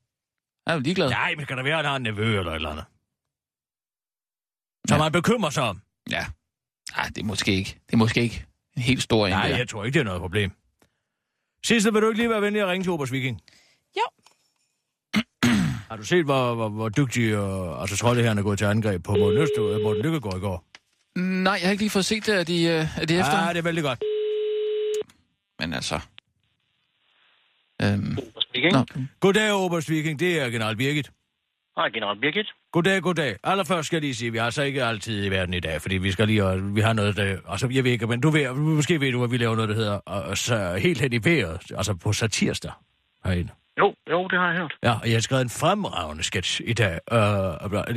Han er jo ligeglad. Nej, men kan der være, at han har en nevø eller et eller andet? Som ja. man bekymrer sig om. Ja. Nej, det er måske ikke. Det er måske ikke en helt stor en. Nej, jeg tror ikke, det er noget problem. Sidste, vil du ikke lige være venlig at ringe til Obers Viking? Jo. Har du set, hvor, hvor, hvor dygtig og, altså troldeherren er gået til angreb på Morten, Østø, øh, Morten Lykkegaard i går? Nej, jeg har ikke lige fået set det. Er de, øh, er de efter? Ja, det er vældig godt. Men altså... Øhm, nå, Goddag, Obers Viking. Det er General Birgit. Hej, General Birgit. Goddag, goddag. Allerførst skal jeg lige sige, at vi har så ikke altid i verden i dag, fordi vi skal lige, og vi har noget, der, altså jeg ved ikke, men du ved, måske ved du, at vi laver noget, der hedder og, så helt hen i vejret, altså på satirsdag herinde. Jo, jo, det har jeg hørt. Ja, og jeg har skrevet en fremragende sketch i dag. Uh,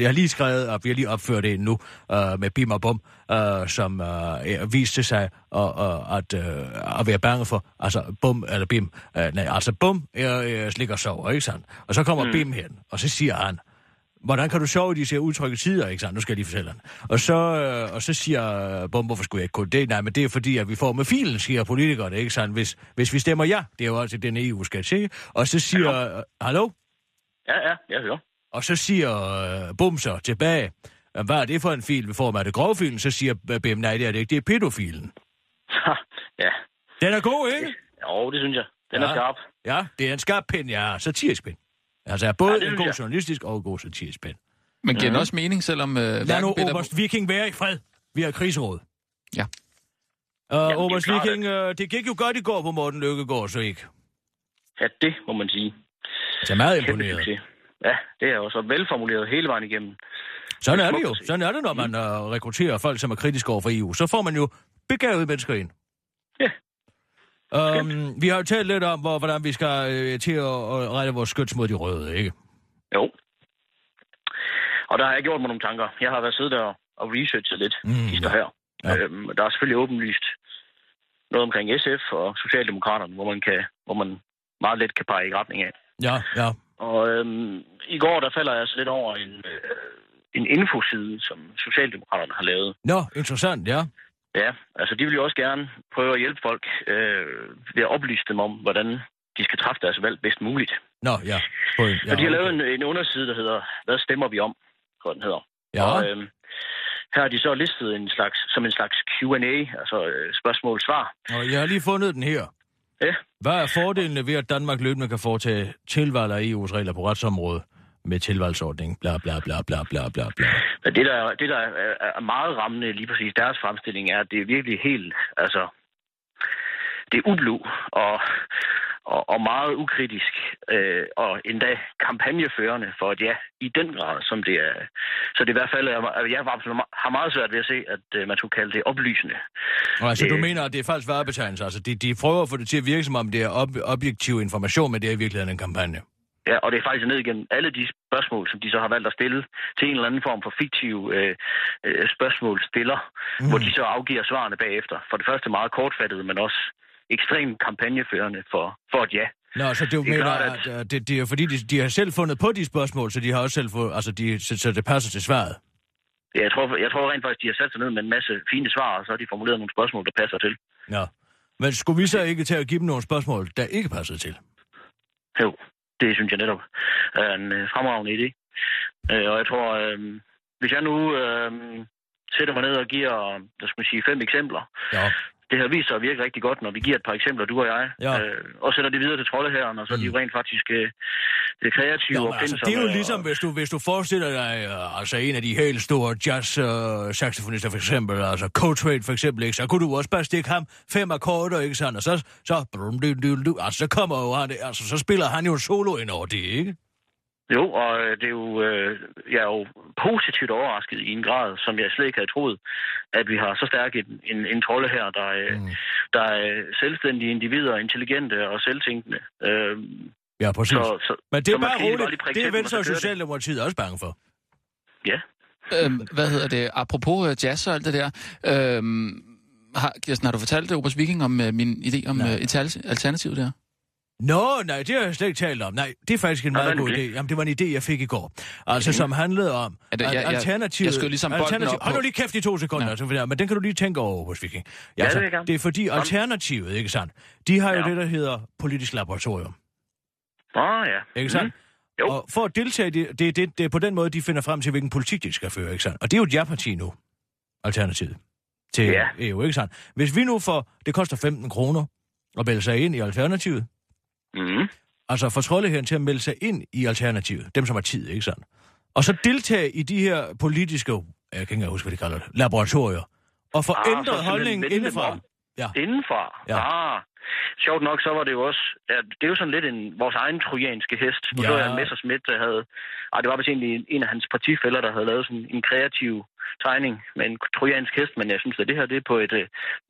jeg har lige skrevet, og vi har lige opført det nu, uh, med Bim og Bum, uh, som uh, viste sig uh, uh, at, uh, at være bange for, altså Bum eller Bim, uh, nej, altså Bum uh, slikker og sover, ikke sandt? Og så kommer mm. Bim hen, og så siger han, hvordan kan du sove i de ser utrygge tider, ikke sandt? Nu skal jeg lige fortælle han. Og så, øh, og så siger øh, Bum, hvorfor skulle jeg ikke kunne det? Nej, men det er fordi, at vi får med filen, siger politikerne, ikke sandt? Hvis, hvis vi stemmer ja, det er jo altså den EU skal sige. Og så siger, øh, hallo? Ja, ja, jeg hører. Og så siger øh, Bum så tilbage, "Øh, hvad er det for en fil, vi får med? Det grovfilen? Så siger Bim, nej, det er det ikke, det er pædofilen. ja. Den er god, ikke? Jo, det synes jeg. Den ja. er skarp. Ja, det er en skarp pind, ja, satirisk pind. Altså, er både Ja, det en god jeg. journalistisk og en god satirisk pind. men giver Mhm. den også mening, selvom... Øh, Lad nu Peter- Oberst Viking være i fred. Vi har krigsråd. Ja. Uh, det er Oberst klart, Viking, uh, det gik jo godt i går på Morten Lykkegaard, så ikke? Ja, det må man sige. Så er meget imponeret. Ja, det er også velformuleret hele vejen igennem. Sådan er det smukt jo. at se. Sådan er det, når man uh, rekrutterer folk, som er kritiske over for EU. Så får man jo begavede mennesker ind. Ja. Um, vi har jo talt lidt om, hvor, hvordan vi skal uh, til at, at rette vores skyts mod de røde, ikke? Jo. Og der har jeg gjort mig nogle tanker. Jeg har været siddet der og researchet lidt, Mm, mm, ja. her. Ja. Øhm, der er selvfølgelig åbenlyst noget omkring SF og Socialdemokraterne, hvor man, kan, hvor man meget let kan pege i retning af. Ja, ja. Og øhm, i går, der falder jeg så lidt over en, øh, en infoside, som Socialdemokraterne har lavet. Nå, interessant, ja. Ja, altså de vil jo også gerne prøve at hjælpe folk øh, ved at oplyse dem om, hvordan de skal træffe deres valg bedst muligt. Nå, ja. En, Ja, og de har lavet en, en underside, der hedder, hvad stemmer vi om, tror den hedder. Ja. Og øhm, her har de så listet en slags, som en slags Q&A, altså øh, spørgsmål-svar. Og jeg har lige fundet den her. Ja. Hvad er fordelene ved, at Danmark løbende kan foretage tilvalg af EU's regler på retsområdet med tilvalgsordning? Bla, bla, bla, bla, bla, bla, bla. Det, der, det, der er, meget rammende lige præcis deres fremstilling, er, at det er virkelig helt, altså, det er ublu og, og, og meget ukritisk, øh, og endda kampagneførende for et ja, i den grad, som det er. Så det er i hvert fald, jeg, jeg har meget svært ved at se, at øh, man skulle kalde det oplysende. Og altså, du Øh. mener, at det er falsk varebetegnelse? Altså, de, de prøver at få det til at virke, som om det er ob- objektiv information, men det er i virkeligheden en kampagne. Ja, og det er faktisk ned igennem alle de spørgsmål, som de så har valgt at stille til en eller anden form for fiktiv øh, øh, spørgsmålsstiller, mm. hvor de så afgiver svarene bagefter. For det første meget kortfattet, men også ekstremt kampagneførende for, for et ja. Nå, så Det er mener, klart, at, at det, det er fordi, de, de har selv fundet på de spørgsmål, så de har også selv fået, altså de, så, så det passer til svaret. Ja, Jeg tror, jeg tror rent faktisk, de har sat sig ned med en masse fine svar, og så har de formuleret nogle spørgsmål, der passer til. Ja. Men skulle vi så ikke til at give dem nogle spørgsmål, der ikke passer til? Jo, det synes jeg netop er en øh, fremragende idé. Øh, og jeg tror, øh, hvis jeg nu øh, sætter mig ned og giver, der skal man sige, fem eksempler, ja det har vist sig at virke rigtig godt, når vi giver et par eksempler, du og jeg, Ja. øh, og sætter det videre til troldeherren, og så er de jo rent faktisk øh, det kreative Jo, og altså, det er jo og- ligesom, hvis du, hvis du forestiller dig, uh, altså en af de helt store jazz-saxofonister for eksempel, altså Coltrane for eksempel, ikke, så kunne du også bare stikke ham fem akkorder, ikke sandt, og så, så, brum, du, du, du, altså, så kommer jo han, altså, så spiller han jo en solo ind over det, ikke? Jo, og øh, det er jo, øh, jeg er jo positivt overrasket i en grad, som jeg slet ikke havde troet, at vi har så stærk en, en, en trolde her, der, øh, Mm. der er selvstændige individer, intelligente og selvtænkende. Øh, Ja, præcis. Så, så, Men det så er man bare roligt. Det er Venstre og så det. Socialdemokratiet også bange for. Ja. Øhm, hvad hedder det? Apropos øh, jazz og alt det der. Øhm, har, Kirsten, har du fortalt det, Obers Viking, om øh, min idé om øh, et al- alternativ der? Nå, nej, det har jeg slet ikke talt om. Nej, det er faktisk en Nå, meget god det? idé. Jamen, det var en idé, jeg fik i går. Altså, Mhm. som handlede om, det- at jeg- jeg- alternativet... jeg skød ligesom alternativ, Hold nu lige kæft i to sekunder, ja. altså, men den kan du lige tænke over, hos Viking. Ja, det jeg gerne. det er fordi alternativet, ikke sandt? De har jo Ja. det, der hedder politisk laboratorium. Åh, oh, ja. Ikke sandt? Mhm. Jo. Og for at deltage, i det, det, det, det er på den måde, de finder frem til, hvilken politik de skal føre, ikke sandt? Og det er jo et ja-parti nu, Alternativet, til Ja. EU, ikke sandt? Hvis vi nu får, det koster 15 kroner at melde sig ind i Alternativet, Mm. altså få troldeherren til at melde sig ind i Alternativet, dem som har tid, ikke sandt? Og så deltage i de her politiske, jeg kan ikke engang huske, hvad de kalder det, laboratorier, og få Ah, ændret holdningen indefra. Ja. Indenfra? Ja. Ah. Sjovt nok, så var det jo også... Ja, det er jo sådan lidt en, vores egen trojanske hest. Nu Ja. så jeg en Messerschmidt, der havde... Ah, det var vist egentlig en, en af hans partifælder, der havde lavet sådan en kreativ tegning med en trojansk hest, men jeg synes, at det her det er på et øh,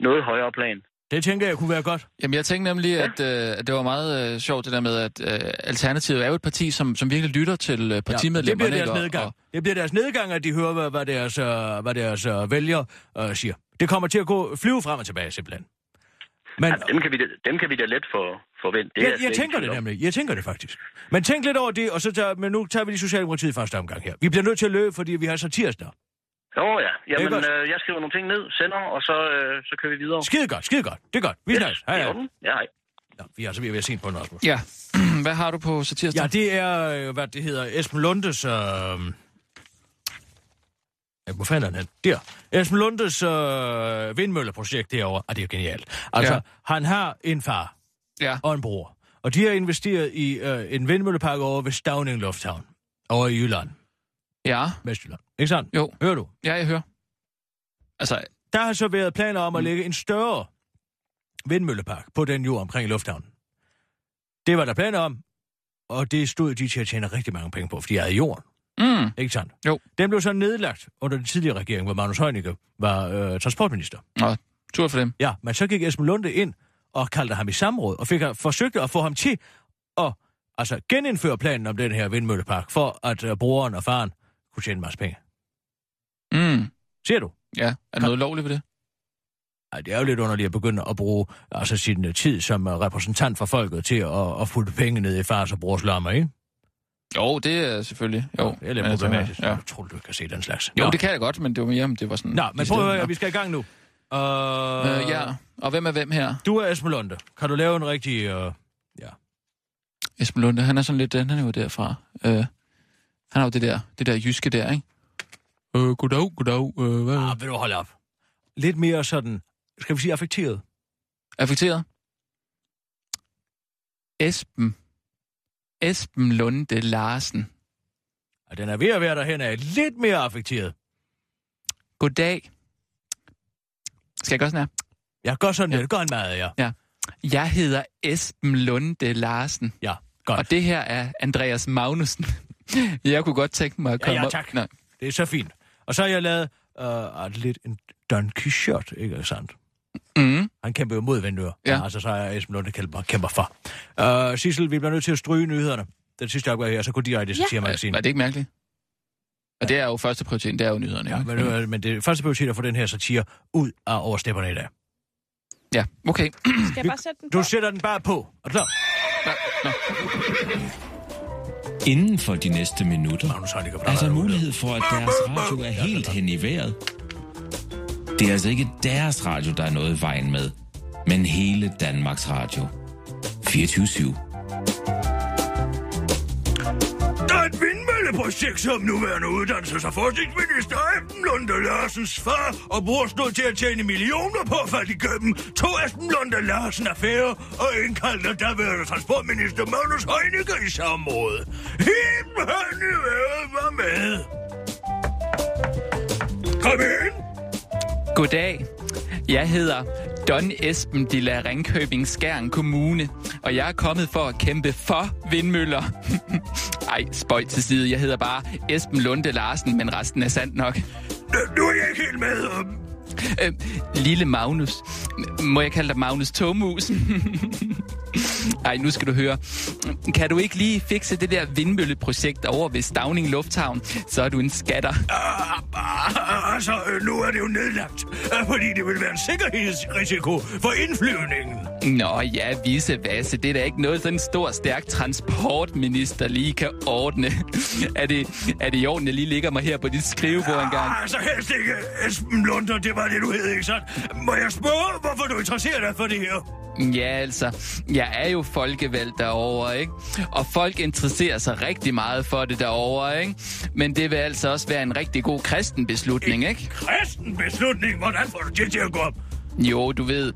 noget højere plan. Det tænker jeg kunne være godt. Jamen, jeg tænkte nemlig, at, øh, at det var meget øh, sjovt det der med, at øh, Alternativet er jo et parti, som, som virkelig lytter til øh, Ja, det partimedlemmerne. bliver deres? Og- nedgang. Og, Det bliver deres nedgang, at de hører, hvad, hvad deres, øh, hvad deres øh, vælgere øh, siger. Det kommer til at gå flyve frem og tilbage, simpelthen. Men Ja, dem, kan vi, da- dem kan vi da let for, forvente. Det jeg, jeg tænker det nemlig. Jeg tænker det faktisk. Men tænk lidt over det, og så tager, men nu tager vi lige Socialdemokratiet i første omgang her. Vi bliver nødt til at løbe, fordi vi har så tirsdag. Jo, ja. Jamen, øh, jeg skriver nogle ting ned, sender, og så, øh, så kører vi videre. Skide godt, skide godt. Det er godt. Vi Yes, snakkes. Hej, i hej. Ja, hej. Nå, vi er altså ved at se på en Rasmus. ja. Hvad har du på satirsdag? Ja, det er, øh, hvad det hedder, Esben Lundes... Øh... Ja, hvor fanden er den? Der. Esben Lundes øh, vindmølleprojekt derovre. Ah, det er jo genialt. Altså, Ja. han har en far Ja. og en bror. Og de har investeret i øh, en vindmøllepark over ved Stavning Lufthavn. Over i Jylland. Ja. Vestjylland. Ikke sandt? Jo. Hører du? Ja, jeg hører. Altså, Der har så været planer om at lægge en større vindmøllepark på den jord omkring lufthavnen. Det var der planer om, og det stod de til at tjene rigtig mange penge på, fordi jeg er jorden. mm, Ikke sandt? Jo. Den blev så nedlagt under den tidligere regering, hvor Magnus Heunicke var øh, transportminister. Nå, tur for dem. Ja, men så gik Esben Lunde ind og kaldte ham i samråd, og fik, forsøgte at få ham til at altså, genindføre planen om den her vindmøllepark, for at øh, broren og faren kunne tjene en masse penge. Mm, Ser du? ja. Er der noget lovligt ved det? Ej, det er jo lidt underligt at begynde at bruge altså, sin øh, tid som øh, repræsentant for folket til at, at putte penge ned i fars og brors lommer, ikke? Jo, det er selvfølgelig. Jo, Det er lidt Men altså, problematisk. Ja. Jeg tror, du kan se den slags. Jo, Nå. det kan jeg godt, men det var mere, det var sådan... Nå, men prøv at vi skal i gang nu. Uh, Øh, ja, og hvem er hvem her? Du er Esben Lunde. Kan du lave en rigtig... Uh... Esben Lunde, han er sådan lidt, han er jo derfra. Øh, han har jo det der, det der jyske der, ikke? Øh, goddag, goddag. Øh, hvad? Ah, vil du holde op? Lidt mere sådan, skal vi sige affekteret? Affekteret? Esben. Esben Lunde Larsen. Og den er ved at være derhen af lidt mere affekteret. Goddag. Skal jeg gøre sådan her? Jeg gør sådan, ja. det gør en meget, ja. Ja. Jeg hedder Esben Lunde Larsen. Ja, godt. Og det her er Andreas Magnussen. jeg kunne godt tænke mig at Ja, komme ja, op- tak. Nej. Det er så fint. Og så har jeg lavet uh, lidt en Don Quixote, ikke sandt? Mm. Han kæmper jo mod Vendør. Ja. Altså, så er Esben Lunde kæmper, kæmper for. Uh, Sissel, vi bliver nødt til at stryge nyhederne. Den sidste opgave her, så går direkte til Ja. satirmagasinet. Er det ikke mærkeligt? Og det er jo første prioritet, det er jo nyhederne. Ja, jo, men, øh, men det første prioritet er at få den her satire ud af over stepperne i dag. Ja, okay. Skal jeg bare sætte den på? Du sætter den bare på. Er du klar? inden for de næste minutter. Magnus Heunicke, altså mulighed for, at deres radio er helt hen i vejret. Det er altså ikke deres radio, der er noget i vejen med, men hele Danmarks Radio. 24 /7 projekt som nuværende uddannelses- og forskningsminister Esben Lunde Larsens far og bror stod til at tjene millioner på at falde igennem. To Esben Lunde Larsen affære og indkaldte daværende transportminister Magnus Heunicke i samråd. Helt hen i var med. Kom ind. Goddag. Jeg hedder Don Esben de la Ringkøbing Skjern Kommune, og jeg er kommet for at kæmpe for vindmøller. Ej, spøj til side. Jeg hedder bare Esben Lunde Larsen, men resten er sandt nok. Nu er jeg ikke helt med. Øh, lille Magnus. Må jeg kalde dig Magnus Tomus? Ej, nu skal du høre. Kan du ikke lige fikse det der vindmølleprojekt over ved Stavning Lufthavn, så er du en skatter. Ah, altså, nu er det jo nedlagt, øh, fordi det vil være en sikkerhedsrisiko for indflyvningen. Nå ja, vise vasse. Det er da ikke noget, sådan en stor, stærk transportminister lige kan ordne. er, det, er det i orden, jeg lige ligger mig her på dit skrivebord engang? Ah, altså helst ikke, Esben Lunder, det var det, du hed, ikke sandt? Må jeg spørge, hvorfor du interesserer dig for det her? Ja, altså, jeg er jo folkevalgt derovre, ikke? Og folk interesserer sig rigtig meget for det derovre, ikke? Men det vil altså også være en rigtig god kristen beslutning, ikke? Kristen beslutning, hvordan får du det til at gå op? Jo, du ved,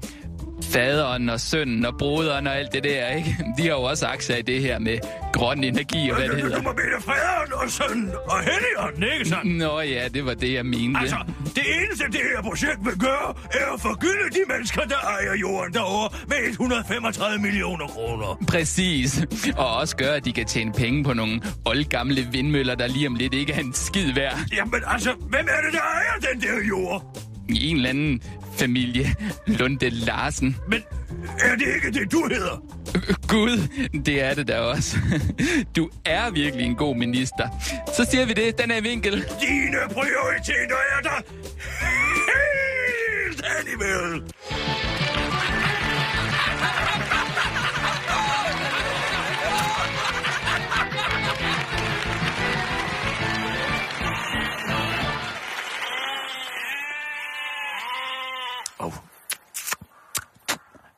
faderen og sønnen og broderen og alt det der, ikke? De har jo også aktier i det her med grøn energi og hvad det Du hedder. må mene faderen og sønnen og helligånden, ikke sandt? Nå ja, det var det, jeg mente. Altså, det eneste, det her projekt vil gøre, er at forgylde de mennesker, der ejer jorden derovre med 135 millioner kroner. Præcis. Og også gøre, at de kan tjene penge på nogle oldgamle vindmøller, der lige om lidt ikke er en skid værd. Jamen altså, hvem er det, der ejer den der jord? I en eller anden familie. Lunde Larsen. Men er det ikke det, du hedder? Gud, det er det da også. Du er virkelig en god minister. Så siger vi det. Den er vinkel. Dine prioriteter er der helt hen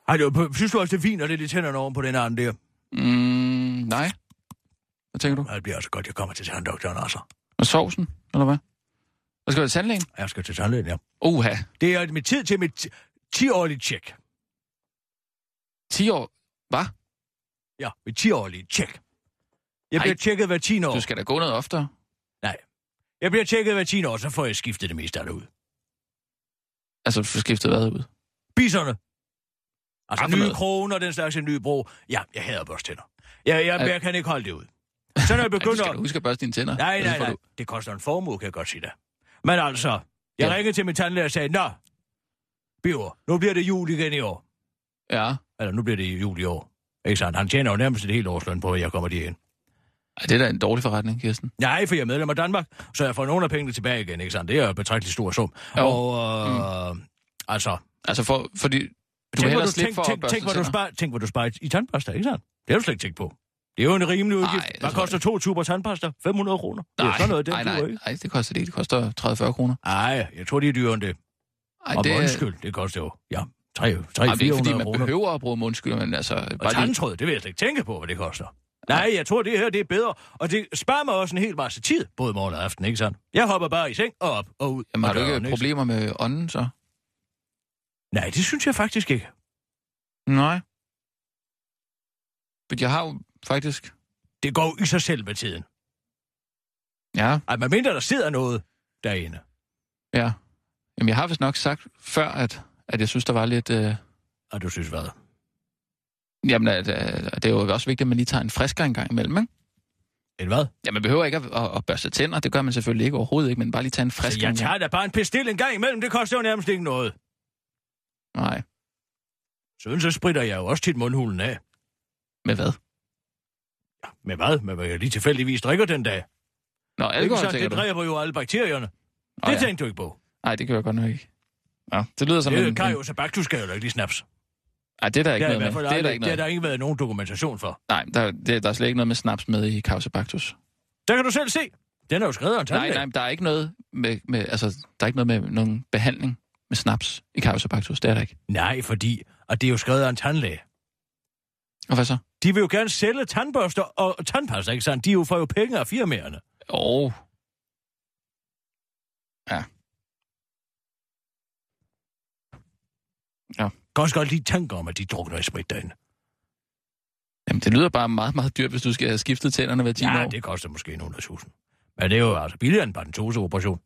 Ej, det, synes du også, det er fint, at det er tænderne oven på den anden der? Mm, nej. Hvad tænker du? Ja, Det bliver altså godt, jeg kommer til tanddoktoren også. Og sovsen, eller hvad? Hvad skal du til tandlægen? Jeg skal til tandlægen, ja. Uha. Det er mit tid til mit 10-årlige tjek. 10 år? Hvad? Ja, mit 10-årlige tjek. Jeg Ej, bliver tjekket hver 10 år. Du skal da gå noget oftere. Nej. Jeg bliver tjekket hver 10 år, så får jeg skiftet det meste af det ud. Altså, du får skiftet hvad ud? Biserne. Altså for nye noget? kroner, den slags en ny bro. Ja, jeg hader børstænder. Jeg, jeg, Er- jeg kan ikke holde det ud. Så når jeg Ej, begynder... skal da huske at børste dine tænder. Nej, nej, nej. du- Det koster en formue, kan jeg godt sige det. Men altså, jeg Ja. ringede til min tandlæge og sagde, Nå, Biver, nu bliver det jul igen i år. Ja. Eller nu bliver det jul i år. Ikke sandt? Han tjener jo nærmest et helt årsløn på, at jeg kommer ind. Ej, det er da en dårlig forretning, Kirsten. Nej, for jeg er medlem af Danmark, så jeg får nogle af pengene tilbage igen, ikke sandt? Det er jo en betragtelig stor sum. Jo. Og, øh, mm. altså... Altså, for, fordi du tænk, hvor du, tænk, tænk, tænk, hvor du sparer, tænk, hvor du sparer i, tandpasta, ikke sandt? Det har du slet ikke tænkt på. Det er jo en rimelig udgift. det Hvad koster to tuber tandpasta? 500 kroner? Det er sådan noget, den nej, nej, ikke. nej, det koster det ikke. Det koster 30-40 kroner. Nej, jeg tror, de er dyrere end det. Ej, Og det, er- undskyld, det koster jo, ja, 3 Ej, det er ikke, fordi 400 man kroner. behøver at bruge mundskyld, men altså... Og Bare lige, tandtråd, det vil jeg slet ikke tænke på, hvad det koster. Nej, jeg tror, det her det er bedre, og det sparer mig også en hel masse tid, både morgen og aften, ikke sandt? Jeg hopper bare i seng og op og ud. jamen, og har du ikke problemer med ånden, så? Nej, det synes jeg faktisk ikke. Nej. Men jeg har jo faktisk... Det går jo i sig selv med tiden. Ja, Ej, man mindre, der sidder noget derinde. ja. Jamen, jeg har vist nok sagt før, at, at jeg synes, der var lidt... Øh... Og du synes hvad? Jamen, at, at, det er jo også vigtigt, at man lige tager en frisker en gang imellem, ikke? En hvad? Ja, man behøver ikke at, at, at børste tænder. Det gør man selvfølgelig ikke overhovedet ikke, men bare lige tage en Så frisker. jeg en gang. tager da bare en pestil en gang imellem, det koster jo nærmest ikke noget. Nej. Sådan så spritter jeg jo også tit mundhulen af. Med hvad? Ja, med hvad? Med hvad jeg lige tilfældigvis drikker den dag. Nå, alkohol, tænker Det dræber jo alle bakterierne. Åh, Det ja. tænkte du ikke på. Nej, det gør jeg godt nok ikke. Ja, det lyder som det er en... Kajo Sabactus skal jo ikke lige snaps. Nej, det er der ikke Det er, noget med. Det er der aldrig- ikke det har noget. der ikke været nogen dokumentation for. Nej, der, det, der er slet ikke noget med snaps med i Causabactus. Der kan du selv se. Den er jo skrevet af en Nej, nej, der er ikke noget med, med, altså, der er ikke noget med nogen behandling med snaps i Causabactus. Det er der ikke. Nej, fordi og det er jo skrevet af en tandlæge. Og hvad så? De vil jo gerne sælge tandbørster og tandpasta, ikke sandt? De jo får jo penge af firmaerne. Oh. Ja. Ja. Kan også godt lige tanke om, at de drukner i sprit derinde. Jamen, det lyder bare meget, meget dyrt, hvis du skal have skiftet tænderne hver 10 Ja, år. det koster måske nogle af tusind. Men det er jo altså billigere end en parentoseoperation.